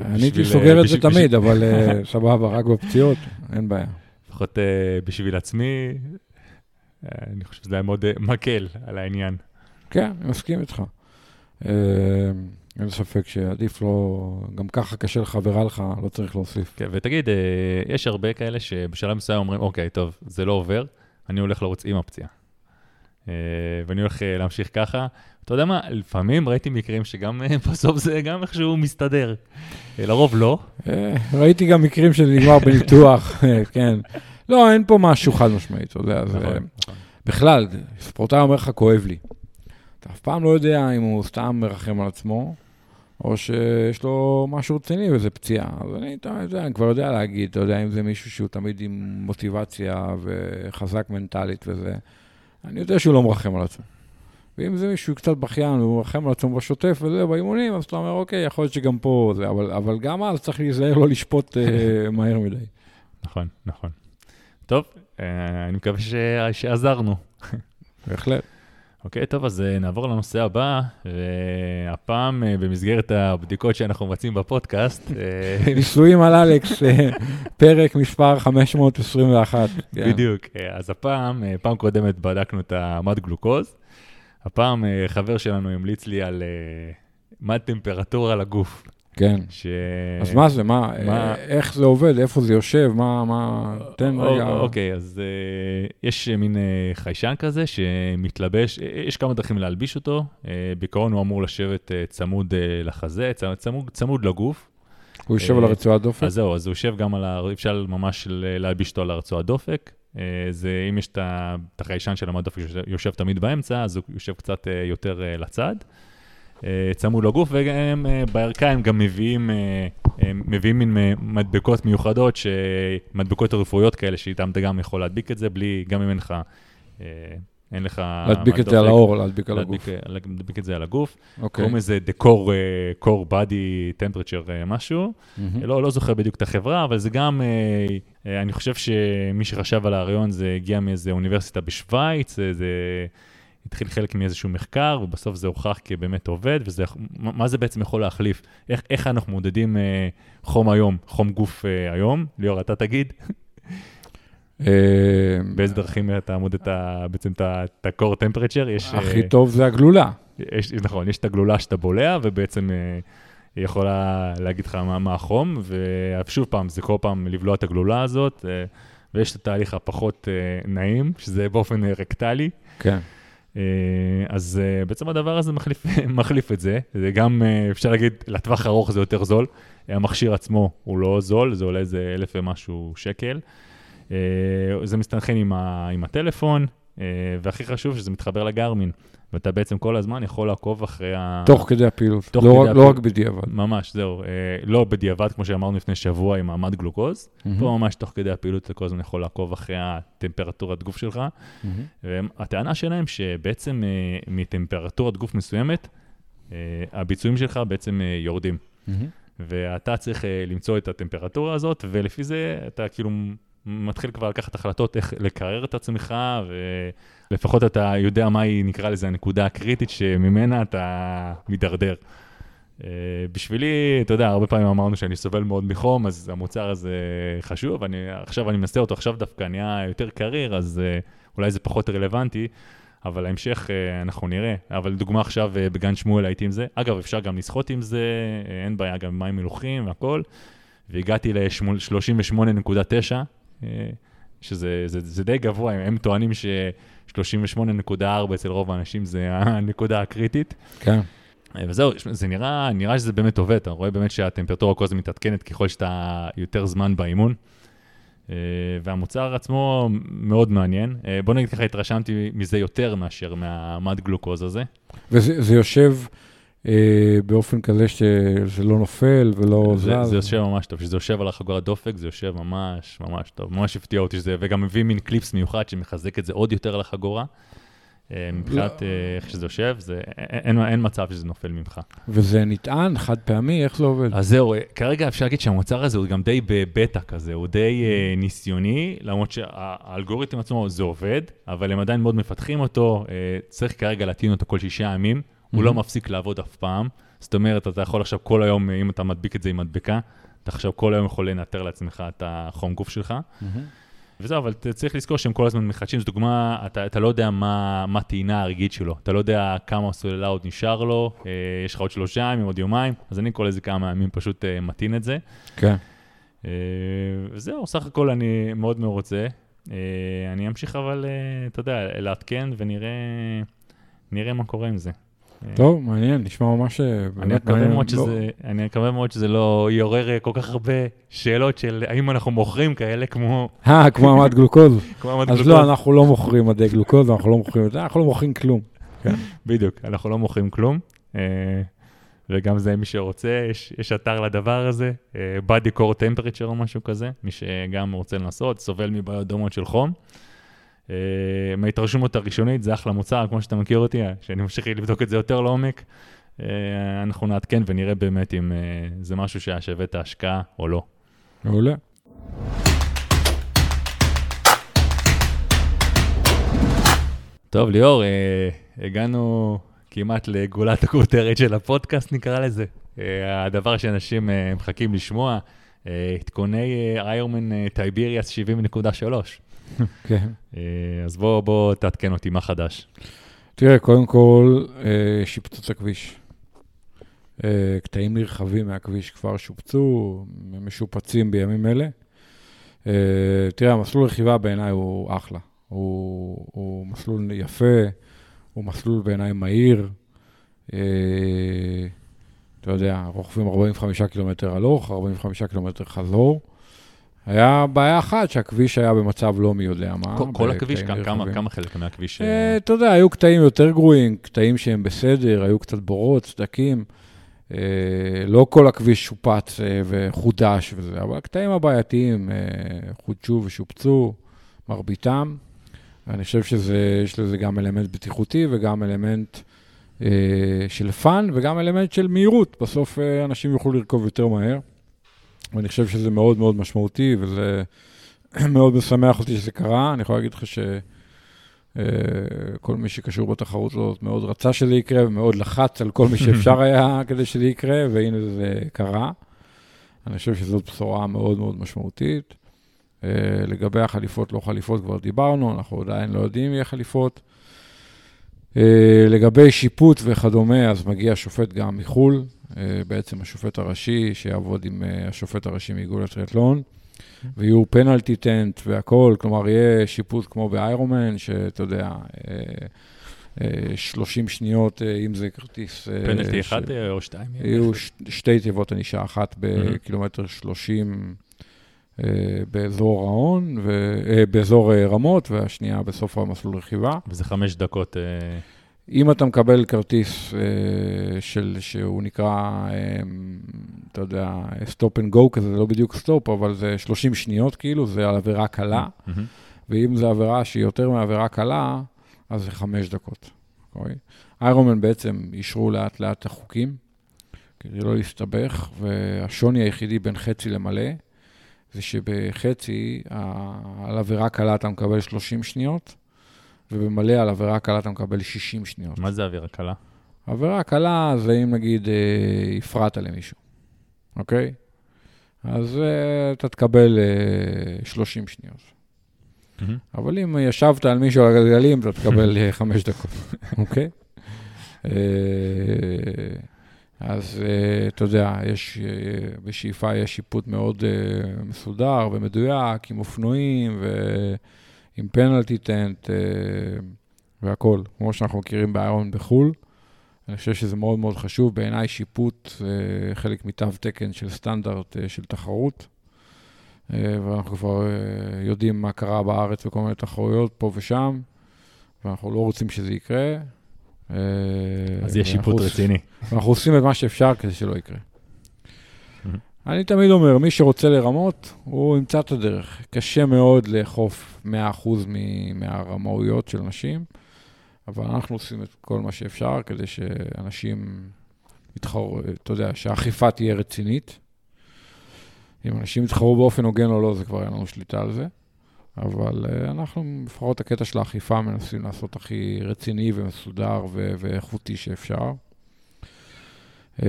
אני הייתי בשביל, סוגר אה, את זה תמיד, אבל אה, <laughs> סבבה, רק בפציעות, אין בעיה. לפחות אה, בשביל עצמי, אה, אני חושב שזה היה מאוד אה, מקל על העניין. כן, אני מסכים איתך. אה, אין ספק שעדיף לא, גם ככה קשה לך ורע לך, לא צריך להוסיף. כן, ותגיד, אה, יש הרבה כאלה שבשלב מסוים אומרים, אוקיי, טוב, זה לא עובר, אני הולך לרוץ עם הפציעה. אה, ואני הולך להמשיך ככה. אתה יודע מה, לפעמים ראיתי מקרים שגם <laughs> בסוף זה גם איכשהו מסתדר. לרוב לא. ראיתי גם מקרים שזה נגמר בניתוח, <laughs> כן. לא, אין פה משהו חד משמעי, אתה יודע. נכון, נכון. בכלל, ספורטאי אומר לך, כואב לי. אתה אף פעם לא יודע אם הוא סתם מרחם על עצמו, או שיש לו משהו רציני וזה פציעה. אז אני, אתה יודע, אני כבר יודע להגיד, אתה יודע, אם זה מישהו שהוא תמיד עם מוטיבציה וחזק מנטלית וזה, אני יודע שהוא לא מרחם על עצמו. ואם זה מישהו קצת בכיין והוא מרחם על עצמו בשוטף וזה, באימונים, אז אתה אומר, אוקיי, יכול להיות שגם פה זה, אבל, אבל גם אז צריך להיזהר לא לשפוט אה, <laughs> מהר מדי. נכון, נכון. טוב, אה, אני מקווה. שעזרנו. בהחלט. אוקיי, טוב, אז אה, נעבור לנושא הבא, והפעם אה, במסגרת הבדיקות שאנחנו מבצעים בפודקאסט. אה, <laughs> ניסויים על אלכס, פרק מספר 521. כן. בדיוק. אז הפעם, פעם קודמת בדקנו את המד גלוקוז. הפעם חבר שלנו המליץ לי על מד טמפרטורה לגוף. כן. ש... אז מה זה, מה, מה- אה, איך זה עובד, איפה זה יושב, מה, מה, תן או- רגע. אוקיי, אז אה, יש אה, מין אה, חיישן כזה שמתלבש, אה, יש כמה דרכים להלביש אותו. אה, בעיקרון הוא אמור לשבת אה, צמוד אה, לחזה, צ- צמוד, צמוד לגוף. הוא יושב על אה, הרצועת דופק? אז זהו, אז הוא יושב גם על ה... אפשר ממש להלביש אותו על הרצועת דופק. אה, זה, אם יש את החיישן של המד דופק שיושב- יושב תמיד באמצע, אז הוא יושב קצת אה, יותר אה, לצד. אה, צמוד לגוף, והם אה, בערכה הם גם מביאים, אה, מביאים מין מדבקות מיוחדות, מדבקות רפואיות כאלה, שאיתן אתה גם יכול להדביק את זה, בלי, גם אם אין לך, אין לך... להדביק את זה על האור, להדביק על הגוף. להדביק את זה על הגוף. אוקיי. קוראים לזה The Core, core Body Temperature אה, משהו. לא, לא זוכר בדיוק את החברה, אבל זה גם, אני חושב שמי שחשב על הרעיון זה הגיע מאיזה אוניברסיטה בשוויץ, אה, זה התחיל חלק מאיזשהו מחקר, ובסוף זה הוכח כבאמת עובד, וזה, מה זה בעצם יכול להחליף? איך, איך אנחנו מודדים אה, חום היום, חום גוף אה, היום? ליאור, אתה תגיד, אה, באיזה דרכים אתה מודד את ה- בעצם את ה-core temperature? יש, אה, הכי טוב זה הגלולה. יש, נכון, יש את הגלולה שאתה בולע, ובעצם אה, היא יכולה להגיד לך מה, מה החום, ושוב פעם, זה כל פעם לבלוע את הגלולה הזאת, ויש את התהליך הפחות נעים, שזה באופן רקטלי. כן. אה, אז אה, בעצם הדבר הזה מחליף, <laughs> מחליף את זה, זה גם, אה, אפשר להגיד, לטווח ארוך זה יותר זול. המכשיר עצמו הוא לא זול, זה עולה איזה אלף ומשהו שקל. זה מסתנכרן עם, ה, עם הטלפון, והכי חשוב שזה מתחבר לגרמין, ואתה בעצם כל הזמן יכול לעקוב אחרי ה... תוך כדי הפעילות. תוך לא כדי רק- לא הפעילות. רק בדיעבד. ממש, זהו. אה, לא בדיעבד, כמו שאמרנו לפני שבוע עם המד גלוקוז. פה ממש תוך כדי הפעילות אתה כל הזמן יכול לעקוב אחרי הטמפרטורת גוף שלך. מהמם. והטענה שלהם שבעצם אה, מטמפרטורת גוף מסוימת, אה, הביצועים שלך בעצם אה, יורדים. מהמם. ואתה צריך אה, למצוא את הטמפרטורה הזאת, ולפי זה אתה כאילו מתחיל כבר לקחת החלטות איך לקרר את עצמך, ולפחות אתה יודע מהי, נקרא לזה, הנקודה הקריטית שממנה אתה מידרדר. אה, בשבילי, אתה יודע, הרבה פעמים אמרנו שאני סובל מאוד מחום, אז המוצר הזה חשוב, אני, עכשיו אני מנסה אותו, עכשיו דווקא נהיה יותר קריר, אז אה, אולי זה פחות רלוונטי, אבל ההמשך אה, אנחנו נראה. אבל לדוגמה עכשיו בגן שמואל הייתי עם זה. אגב, אפשר גם לשחות עם זה, אין בעיה, גם מים מלוכים והכל. והגעתי ל-38.9, אה, שזה זה, זה די גבוה, הם טוענים ש-38.4 אצל רוב האנשים זה הנקודה הקריטית. כן. אה, וזהו, זה נראה, נראה שזה באמת עובד, אתה רואה באמת שהטמפרטורה כל הזמן מתעדכנת ככל שאתה יותר זמן באימון. אה, והמוצר עצמו מאוד מעניין. אה, בוא נגיד ככה, התרשמתי מזה יותר מאשר מהמד גלוקוז הזה. וזה זה יושב אה, באופן כזה שזה לא נופל ולא זז. זה, יושב ממש טוב, כשזה יושב על החגורת דופק, זה יושב ממש ממש טוב. ממש הפתיע אותי שזה, וגם מביא מין קליפס מיוחד שמחזק את זה עוד יותר על החגורה. אה, מבחינת לא. אה, איך שזה יושב, זה, אין, אין, מצב שזה נופל ממך. וזה נטען, חד פעמי, איך זה עובד? אז זהו, אה, כרגע אפשר להגיד שהמוצר הזה הוא גם די בבטא כזה, הוא די אה, ניסיוני, למרות שהאלגוריתם עצמו זה עובד, אבל הם עדיין מאוד מפתחים אותו, אה, צריך כרגע להטעין אותו כל שישה ימים, הוא לא. מפסיק לעבוד אף פעם. זאת אומרת, אתה יכול עכשיו כל היום, אם אתה מדביק את זה עם מדבקה, אתה עכשיו כל היום יכול לנטר לעצמך את החום גוף שלך. מהמם. וזהו, אבל צריך לזכור שהם כל הזמן מחדשים, זו דוגמה, אתה, אתה לא יודע מה, מה הטעינה הרגעית שלו, אתה לא יודע כמה סוללה עוד נשאר לו, אה, יש לך עוד שלושה ימים, עוד יומיים, אז אני כל איזה כמה ימים פשוט אה, מטעין את זה. כן. אה, וזהו, סך הכל אני מאוד מרוצה. אה, אני אמשיך אבל, אה, אתה יודע, לעדכן ונראה נראה מה קורה עם זה. אה, טוב, מעניין, נשמע ממש... אה, אני מקווה מעניין. מאוד לא- שזה, אני מקווה מאוד שזה לא יעורר אה, כל כך הרבה שאלות של האם אנחנו מוכרים כאלה כמו אה, כמו המד גלוקוז. <laughs> כמו אז גלוקוז. לא, אנחנו לא מוכרים מדי גלוקוז, אנחנו לא מוכרים את זה, אנחנו לא מוכרים כלום. <laughs> בדיוק, אנחנו לא מוכרים כלום. וגם זה מי שרוצה, יש, יש אתר לדבר הזה, body core temperature או משהו כזה, מי שגם רוצה לנסות, סובל מבעיות דומות של חום. אה, מההתרשמות הראשונית זה אחלה מוצר, כמו שאתה מכיר אותי, שאני ממשיך לבדוק את זה יותר לעומק. אנחנו נעדכן ונראה באמת אם זה משהו שהיה שווה את ההשקעה או לא. מעולה. טוב, ליאור, הגענו כמעט לגולת הכותרת של הפודקאסט, נקרא לזה. אה, הדבר שאנשים אה, מחכים לשמוע, אה, עדכוני איירמן טייביריאס 70.3. כן. אז בוא, בוא תעדכן אותי, מה חדש? תראה, קודם כל, שיפצו את הכביש. קטעים נרחבים מהכביש כבר שופצו, משופצים בימים אלה. תראה, המסלול רכיבה בעיניי הוא אחלה. הוא, הוא מסלול יפה, הוא מסלול בעיניי מהיר. אה, אתה יודע, רוכבים 45 קילומטר הלוך, 45 קילומטר חזור. היה בעיה אחת, שהכביש היה במצב לא מי יודע מה. כל, כל הכביש, כמה, כמה חלק מהכביש? אה, אתה יודע, היו קטעים יותר גרועים, קטעים שהם בסדר, היו קצת בורות, סדקים. אה, לא כל הכביש שופץ אה, וחודש וזה, אבל הקטעים הבעייתיים אה, חודשו ושופצו, מרביתם. ואני חושב שיש לזה גם אלמנט בטיחותי וגם אלמנט אה, של fun וגם אלמנט של מהירות. בסוף אה, אנשים יוכלו לרכוב יותר מהר, ואני חושב שזה מאוד מאוד משמעותי, וזה <clears throat> מאוד משמח אותי שזה קרה. אני יכול להגיד לך שכל אה, מי שקשור בתחרות הזאת מאוד רצה שזה יקרה, ומאוד לחץ על כל מי <laughs> שאפשר היה כדי שזה יקרה, והנה זה קרה. אני חושב שזאת בשורה מאוד מאוד משמעותית. אה, לגבי החליפות, לא חליפות, כבר דיברנו, אנחנו עדיין לא יודעים אם יהיה חליפות. אה, לגבי שיפוט וכדומה, אז מגיע שופט גם מחו"ל, בעצם השופט הראשי, שיעבוד עם השופט הראשי מאיגוד הטריאטלון, ויהיו פנלטי טנט והכול, כלומר, יהיה שיפוט כמו באיירומן, שאתה יודע, 30 שניות, אם זה כרטיס... פנלטי אחד או שתיים? יהיו שתי תיבות ענישה, אחת בקילומטר 30. אה, באזור האון, אה, באזור אה, רמות, והשנייה בסוף המסלול רכיבה. וזה חמש דקות. אם אתה מקבל כרטיס של, שהוא נקרא, אתה יודע, stop and go כזה, זה לא בדיוק stop, אבל זה 30 שניות כאילו, זה על עבירה קלה, mm-hmm. ואם זו עבירה שהיא יותר מעבירה קלה, אז זה חמש דקות. אוקיי? איירומן בעצם אישרו לאט לאט את החוקים, כדי לא להסתבך, והשוני היחידי בין חצי למלא, זה שבחצי, על עבירה קלה אתה מקבל 30 שניות, ובמלא על עבירה קלה אתה מקבל 60 שניות. מה זה עבירה קלה? עבירה קלה זה אם נגיד אה, הפרעת למישהו, אוקיי? אז אה, אתה תקבל אה, 30 שניות. Mm-hmm. אבל אם ישבת על מישהו על הגלגלים, אתה תקבל אה, 5 דקות, <laughs> אוקיי? אה, אז uh, אתה יודע, יש, בשאיפה יש שיפוט מאוד מסודר ומדויק, עם אופנועים ועם פנלטי טנט uh, והכול, כמו שאנחנו מכירים באיירון בחו"ל. אני חושב שזה מאוד מאוד חשוב. בעיניי שיפוט uh, חלק מתו תקן של סטנדרט uh, של תחרות, uh, ואנחנו כבר uh, יודעים מה קרה בארץ וכל מיני תחרויות פה ושם, ואנחנו לא רוצים שזה יקרה. אה, אז יש שיפוט רציני. אנחנו עושים את מה שאפשר כדי שלא יקרה. אני תמיד אומר, מי שרוצה לרמות, הוא ימצא את הדרך. קשה מאוד לאכוף 100% מהרמאויות של אנשים, אבל אנחנו עושים את כל מה שאפשר כדי שאנשים יתחרו, אתה יודע, שהאכיפה תהיה רצינית. אם אנשים יתחרו באופן הוגן או לא, זה כבר אין לנו שליטה על זה. אבל uh, אנחנו, לפחות הקטע של האכיפה, מנסים לעשות הכי רציני ומסודר ואיכותי שאפשר. Uh,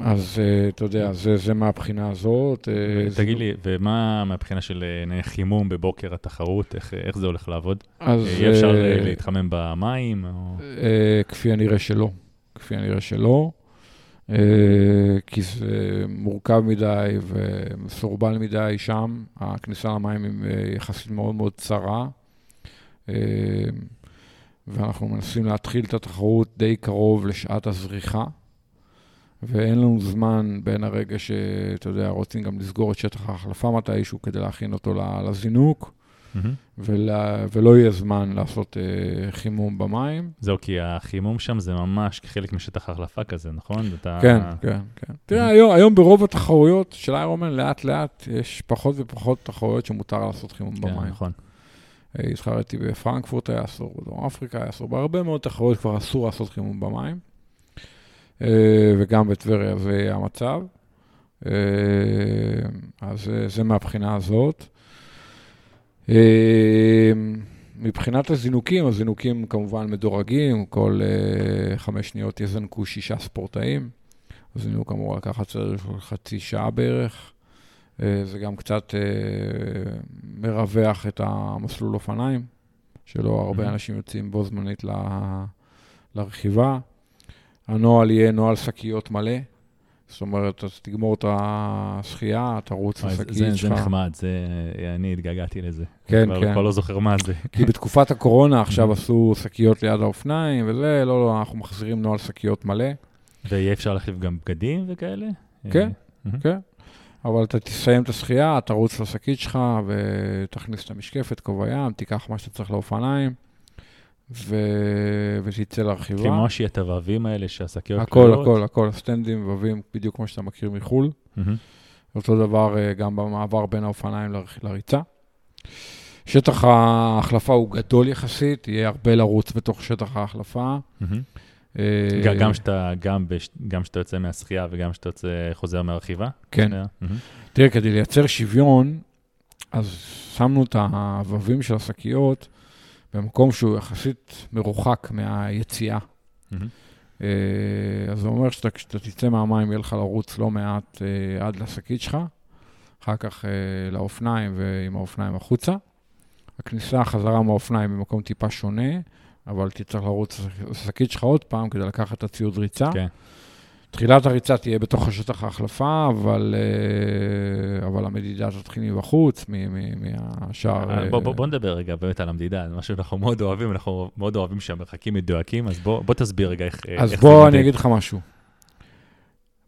אז uh, אתה יודע, זה, זה מהבחינה הזאת. Uh, תגיד לי, ומה מהבחינה של חימום בבוקר התחרות, איך, איך זה הולך לעבוד? אז... יהיה אפשר uh, להתחמם במים? או... Uh, כפי הנראה שלא. כפי הנראה שלא. אה, כי זה מורכב מדי ומסורבל מדי שם. הכניסה למים היא אה, יחסית מאוד מאוד צרה. אה, ואנחנו מנסים להתחיל את התחרות די קרוב לשעת הזריחה. ואין לנו זמן בין הרגע שאתה יודע, רוצים גם לסגור את שטח ההחלפה מתישהו כדי להכין אותו לזינוק. מהמם. ולה, ולא יהיה זמן לעשות אה, חימום במים. זהו, כי החימום שם זה ממש חלק משטח ההחלפה כזה, נכון? אתה... כן, כן, כן. תראה, היום, היום ברוב התחרויות של איירומן, לאט-לאט יש פחות ופחות תחרויות שמותר לעשות חימום כן, במים. נכון. אה, הזכרתי בפרנקפורט היה אסור, בדרום אפריקה היה אסור, בהרבה מאוד תחרויות כבר אסור לעשות חימום במים, אה, וגם בטבריה זה המצב. אה, אז אה, זה מהבחינה הזאת. אה, מבחינת הזינוקים, הזינוקים כמובן מדורגים, כל אה, חמש שניות יזנקו שישה ספורטאים. הזינוק אמור לקחת חצי שעה בערך. אה, זה גם קצת אה, מרווח את המסלול אופניים, שלא הרבה Mhm. אנשים יוצאים בו זמנית לרכיבה. הנוהל יהיה נוהל שקיות מלא, זאת אומרת, אתה תגמור את השחייה, תרוץ לשקית זה- זה שלך. נחמד, זה... אני התגעגעתי לזה. כן, כן. כבר לא זוכר מה זה. כי בתקופת הקורונה עכשיו. <laughs> עשו שקיות ליד האופניים וזה, לא, לא, אנחנו מחזירים נוהל שקיות מלא. ויהיה אפשר להחליף גם בגדים וכאלה? כן. אה. כן. אבל אתה תסיים את השחייה, תרוץ לשקית שלך ותכניס את המשקפת, כובע ים, תיקח מה שאתה צריך לאופניים ו... ותצא לרכיבה. כמו השיט הוואבים האלה שהשקיות הכל, כלולות. הכל, הכל, סטנדים ובבים, בדיוק כמו שאתה מכיר מחו"ל. מהמם. אותו דבר אה, גם במעבר בין האופניים לר- לריצה. שטח ההחלפה הוא גדול יחסית, יהיה הרבה לרוץ בתוך שטח ההחלפה. ג- גם שאתה, גם בש- גם יוצא מהשחייה וגם שאתה יוצא, חוזר מהרכיבה? כן. מהמם. תראה, כדי לייצר שוויון, אז שמנו את הוווים של השקיות במקום שהוא יחסית מרוחק מהיציאה. אה, אז זה אומר שאתה, כשאתה תצא מהמים, יהיה לך לרוץ לא מעט אה, עד לשקית שלך, אחר כך אה, לאופניים ועם האופניים החוצה. הכניסה חזרה מהאופניים במקום טיפה שונה, אבל תצטרך לרוץ לשקית שלך עוד פעם כדי לקחת את הציוד ריצה. כן. תחילת הריצה תהיה בתוך השטח ההחלפה, אבל, אה, אבל המדידה תתחיל מבחוץ, מהשאר. אה, אה, בוא, בוא, בוא נדבר רגע באמת על המדידה, זה משהו שאנחנו מאוד אוהבים, אנחנו מאוד אוהבים שהמרחקים מדויקים, אז בוא, בוא תסביר רגע איך, אז איך בוא זה אני נמדד. אגיד לך משהו.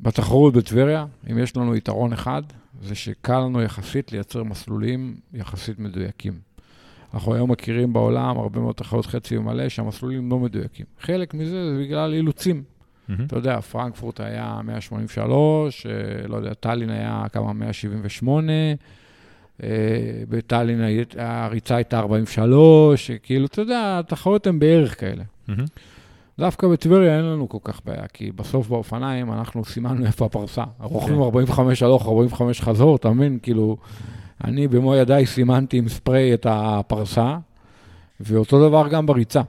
בתחרות בטבריה, אם יש לנו יתרון אחד, זה שקל לנו יחסית לייצר מסלולים יחסית מדויקים. אנחנו היום מכירים בעולם הרבה מאוד תחרות חצי ומלא שהמסלולים לא מדויקים. חלק מזה זה בגלל אילוצים. מהמם. אתה יודע, פרנקפורט היה 183, אה, לא יודע, טאלין היה כמה 178, אה, בטאלין הריצה הייתה 43, כאילו, אתה יודע, התחרות הן בערך כאלה. מהמם. דווקא בטבריה אין לנו כל כך בעיה, כי בסוף באופניים אנחנו סימנו איפה הפרסה. רוכבים כן. 45 הלוך, 45 חזור, אתה מבין? כאילו, אני במו ידיי סימנתי עם ספרי את הפרסה, ואותו דבר גם בריצה.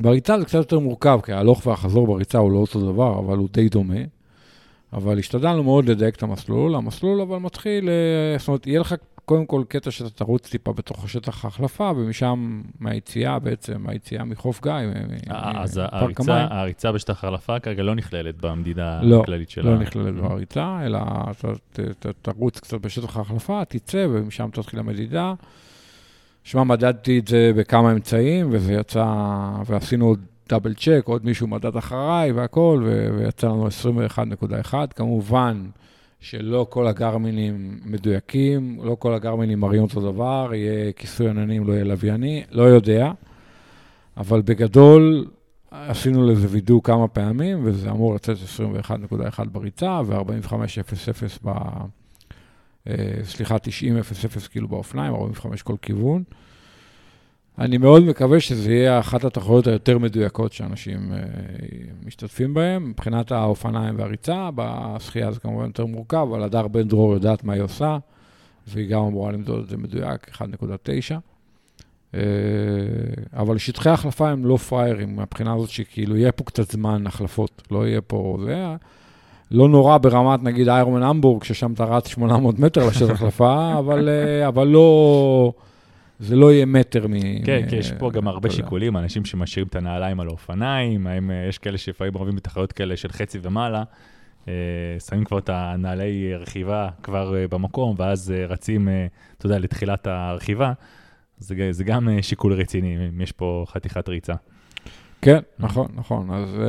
בריצה זה קצת יותר מורכב, כי ההלוך והחזור בריצה הוא לא אותו דבר, אבל הוא די דומה. אבל השתדלנו מאוד לדייק את המסלול. המסלול אבל מתחיל, אה, זאת אומרת, יהיה לך קודם כל קטע שאתה תרוץ טיפה בתוך השטח ההחלפה, ומשם, מהיציאה בעצם, מהיציאה מחוף גיא, מ- מ- אה, אז מפארק הריצה, המים, הריצה בשטח ההחלפה כרגע לא נכללת במדידה לא, הכללית שלה. לא נכללת מהמם. בריצה, אלא אתה תרוץ קצת בשטח ההחלפה, תצא, ומשם תתחיל המדידה. שמע, מדדתי את זה בכמה אמצעים, וזה יצא, ועשינו עוד דאבל צ'ק, עוד מישהו מדד אחריי והכל, ו- ויצא לנו 21.1. כמובן שלא כל הגרמינים מדויקים, לא כל הגרמינים מראים אותו דבר, יהיה כיסוי עננים, לא יהיה לווייני, לא יודע. אבל בגדול, עשינו לזה וידוא כמה פעמים, וזה אמור לצאת 21.1 בריצה ו-45.00 ב... אה, סליחה, 90.00 כאילו באופניים, 45 כל כיוון. אני מאוד מקווה שזה יהיה אחת התחרויות היותר מדויקות שאנשים אה, משתתפים בהן. מבחינת האופניים והריצה, בשחייה זה כמובן יותר מורכב, אבל הדר בן דרור יודעת מה היא עושה, והיא גם אמורה למדוד את זה מדויק, 1.9. אה, אבל שטחי החלפה הם לא פראיירים, מהבחינה הזאת שכאילו יהיה פה קצת זמן החלפות, לא יהיה פה זה. לא נורא ברמת נגיד איירמן המבורג, ששם אתה רץ 800 מטר לשטח החלפה, <laughs> אבל, אה, אבל לא, זה לא יהיה מטר מ... כן, כי יש פה גם הרבה. שיקולים, אנשים שמשאירים את הנעליים על האופניים, האם אה, יש כאלה שלפעמים אוהבים בתחרויות כאלה של חצי ומעלה, אה, שמים כבר את הנעלי רכיבה כבר במקום, ואז רצים, אתה יודע, לתחילת הרכיבה. זה, זה גם שיקול רציני, אם יש פה חתיכת ריצה. כן, נכון, נכון. אז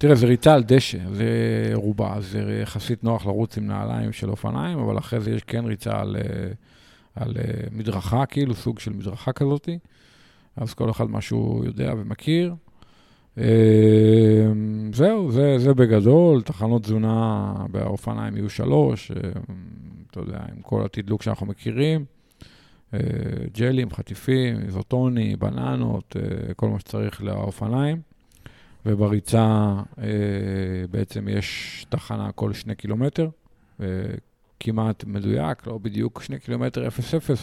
תראה, זה ריצה על דשא, זה רובה, זה יחסית נוח לרוץ עם נעליים של אופניים, אבל אחרי זה יש כן ריצה על, אה, על אה, מדרכה, כאילו סוג של מדרכה כזאתי. אז כל אחד מה שהוא יודע ומכיר. אה, זהו, זה, זה בגדול, תחנות תזונה באופניים יהיו שלוש, אתה יודע, עם כל התדלוק שאנחנו מכירים, ג'לים, חטיפים, איזוטוני, בננות, כל מה שצריך לאופניים. ובריצה אה, בעצם יש תחנה כל שני קילומטר, אה, כמעט מדויק, לא בדיוק שני קילומטר 0-0,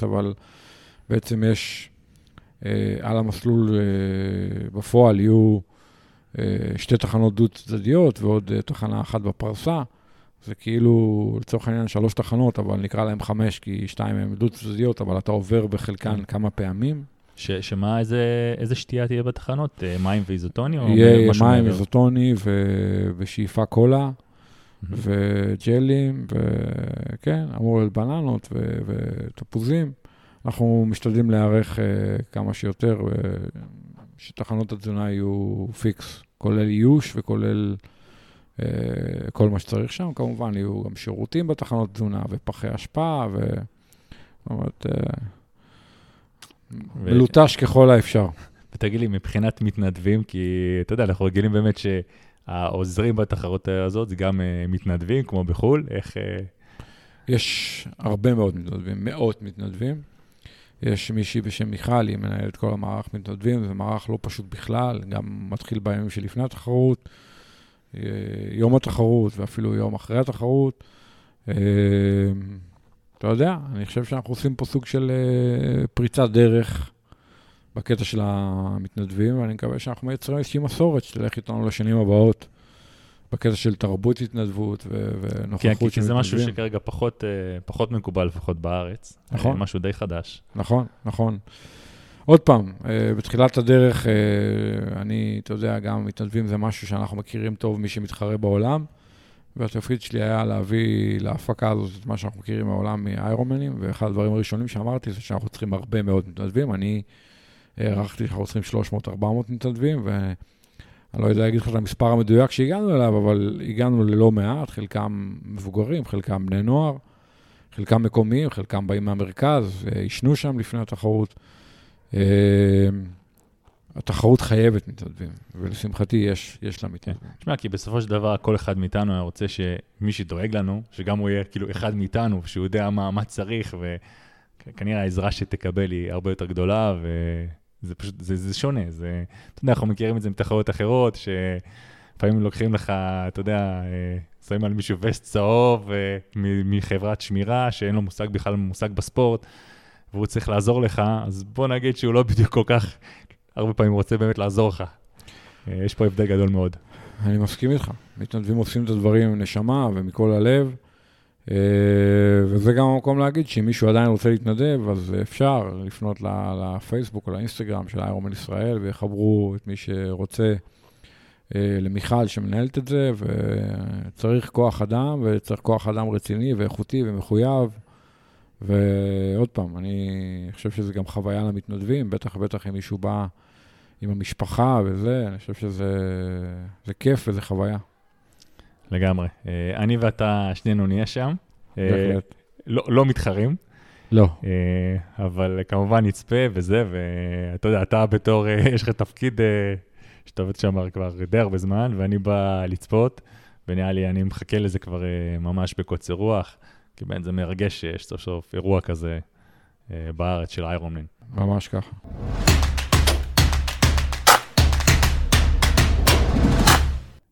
אבל בעצם יש אה, על המסלול אה, בפועל יהיו אה, שתי תחנות דו-צדדיות ועוד אה, תחנה אחת בפרסה. זה כאילו, לצורך העניין, שלוש תחנות, אבל נקרא להם חמש, כי שתיים הן דו-צדדיות, אבל אתה עובר בחלקן כמה פעמים. ש, שמה, איזה, איזה שתייה תהיה בתחנות? אה, מים ואיזוטוני? או יהיה משהו מים מעבר? איזוטוני ו- ושאיפה קולה. וג'לים, וכן, אמור להיות בננות ו- ותפוזים. אנחנו משתדלים להיערך uh, כמה שיותר, uh, שתחנות התזונה יהיו פיקס, כולל איוש וכולל uh, כל מה שצריך שם. כמובן, יהיו גם שירותים בתחנות תזונה ופחי אשפה, ו... זאת אומרת, uh, מלוטש ככל האפשר. ותגיד לי, מבחינת מתנדבים, כי אתה יודע, אנחנו רגילים באמת שהעוזרים בתחרות הזאת זה גם uh, מתנדבים, כמו בחו"ל, איך... Uh, יש הרבה מאוד מתנדבים, מאות מתנדבים. יש מישהי בשם מיכל, היא מנהלת כל המערך מתנדבים, זה מערך לא פשוט בכלל, גם מתחיל בימים שלפני התחרות, אה, יום התחרות ואפילו יום אחרי התחרות. אה, אתה יודע, אני חושב שאנחנו עושים פה סוג של אה, פריצת דרך בקטע של המתנדבים, ואני מקווה שאנחנו מייצרים איזושהי מסורת שתלך איתנו לשנים הבאות. בקטע של תרבות התנדבות ו- ונוכחות כן, של כי, כי זה משהו מתנדבים. שכרגע פחות, uh, פחות מקובל, לפחות בארץ. נכון. Uh, משהו די חדש. נכון, נכון. עוד פעם, אה, בתחילת הדרך, אה, אני, אתה יודע, גם מתנדבים זה משהו שאנחנו מכירים טוב, מי שמתחרה בעולם, והתפקיד שלי היה להביא להפקה הזאת את מה שאנחנו מכירים מהעולם מאיירומנים, ואחד הדברים הראשונים שאמרתי זה שאנחנו צריכים הרבה מאוד מתנדבים. אני הערכתי שאנחנו צריכים 300-400 מתנדבים, ואני לא יודע להגיד לך את המספר המדויק שהגענו אליו, אבל הגענו ללא מעט, חלקם מבוגרים, חלקם בני נוער, חלקם מקומיים, חלקם באים מהמרכז, אה, עישנו שם לפני התחרות. התחרות חייבת מתנדבים, ולשמחתי יש, יש לה מתנדבים. תשמע, כי בסופו של דבר כל אחד מאיתנו היה רוצה שמי שדואג לנו, שגם הוא יהיה כאילו אחד מאיתנו, שהוא יודע מה, מה צריך, וכנראה העזרה שתקבל היא הרבה יותר גדולה, וזה פשוט, זה, זה שונה. זה, אתה יודע, אנחנו מכירים את זה מתחרויות אחרות, שלפעמים לוקחים לך, אתה יודע, אה, שמים על מישהו וסט צהוב אה, מחברת שמירה, שאין לו מושג בכלל מושג בספורט, והוא צריך לעזור לך, אז בוא נגיד שהוא לא בדיוק כל כך, הרבה פעמים רוצה באמת לעזור לך. אה, יש פה הבדל גדול מאוד. אני מסכים איתך. מתנדבים עושים את הדברים עם נשמה ומכל הלב, אה, וזה גם המקום להגיד שאם מישהו עדיין רוצה להתנדב, אז אפשר לפנות לפייסבוק או לאינסטגרם של איירומן ישראל, ויחברו את מי שרוצה אה, למיכל שמנהלת את זה, וצריך כוח אדם, וצריך כוח אדם רציני ואיכותי ומחויב. ועוד פעם, אני חושב שזה גם חוויה למתנדבים, בטח ובטח אם מישהו בא עם המשפחה וזה, אני חושב שזה זה כיף וזה חוויה. לגמרי. אה, אני ואתה, שנינו נהיה שם. אה, בהחלט. לא, לא מתחרים, לא. אה, אבל כמובן נצפה וזה, ואתה יודע, אתה בתור, יש לך תפקיד שאתה עובד שם כבר די הרבה זמן, ואני בא לצפות, ונראה לי, אני מחכה לזה כבר ממש בקוצר רוח, כי באמת זה מרגש שיש סוף סוף אירוע כזה בארץ של איירונמן. ממש ככה.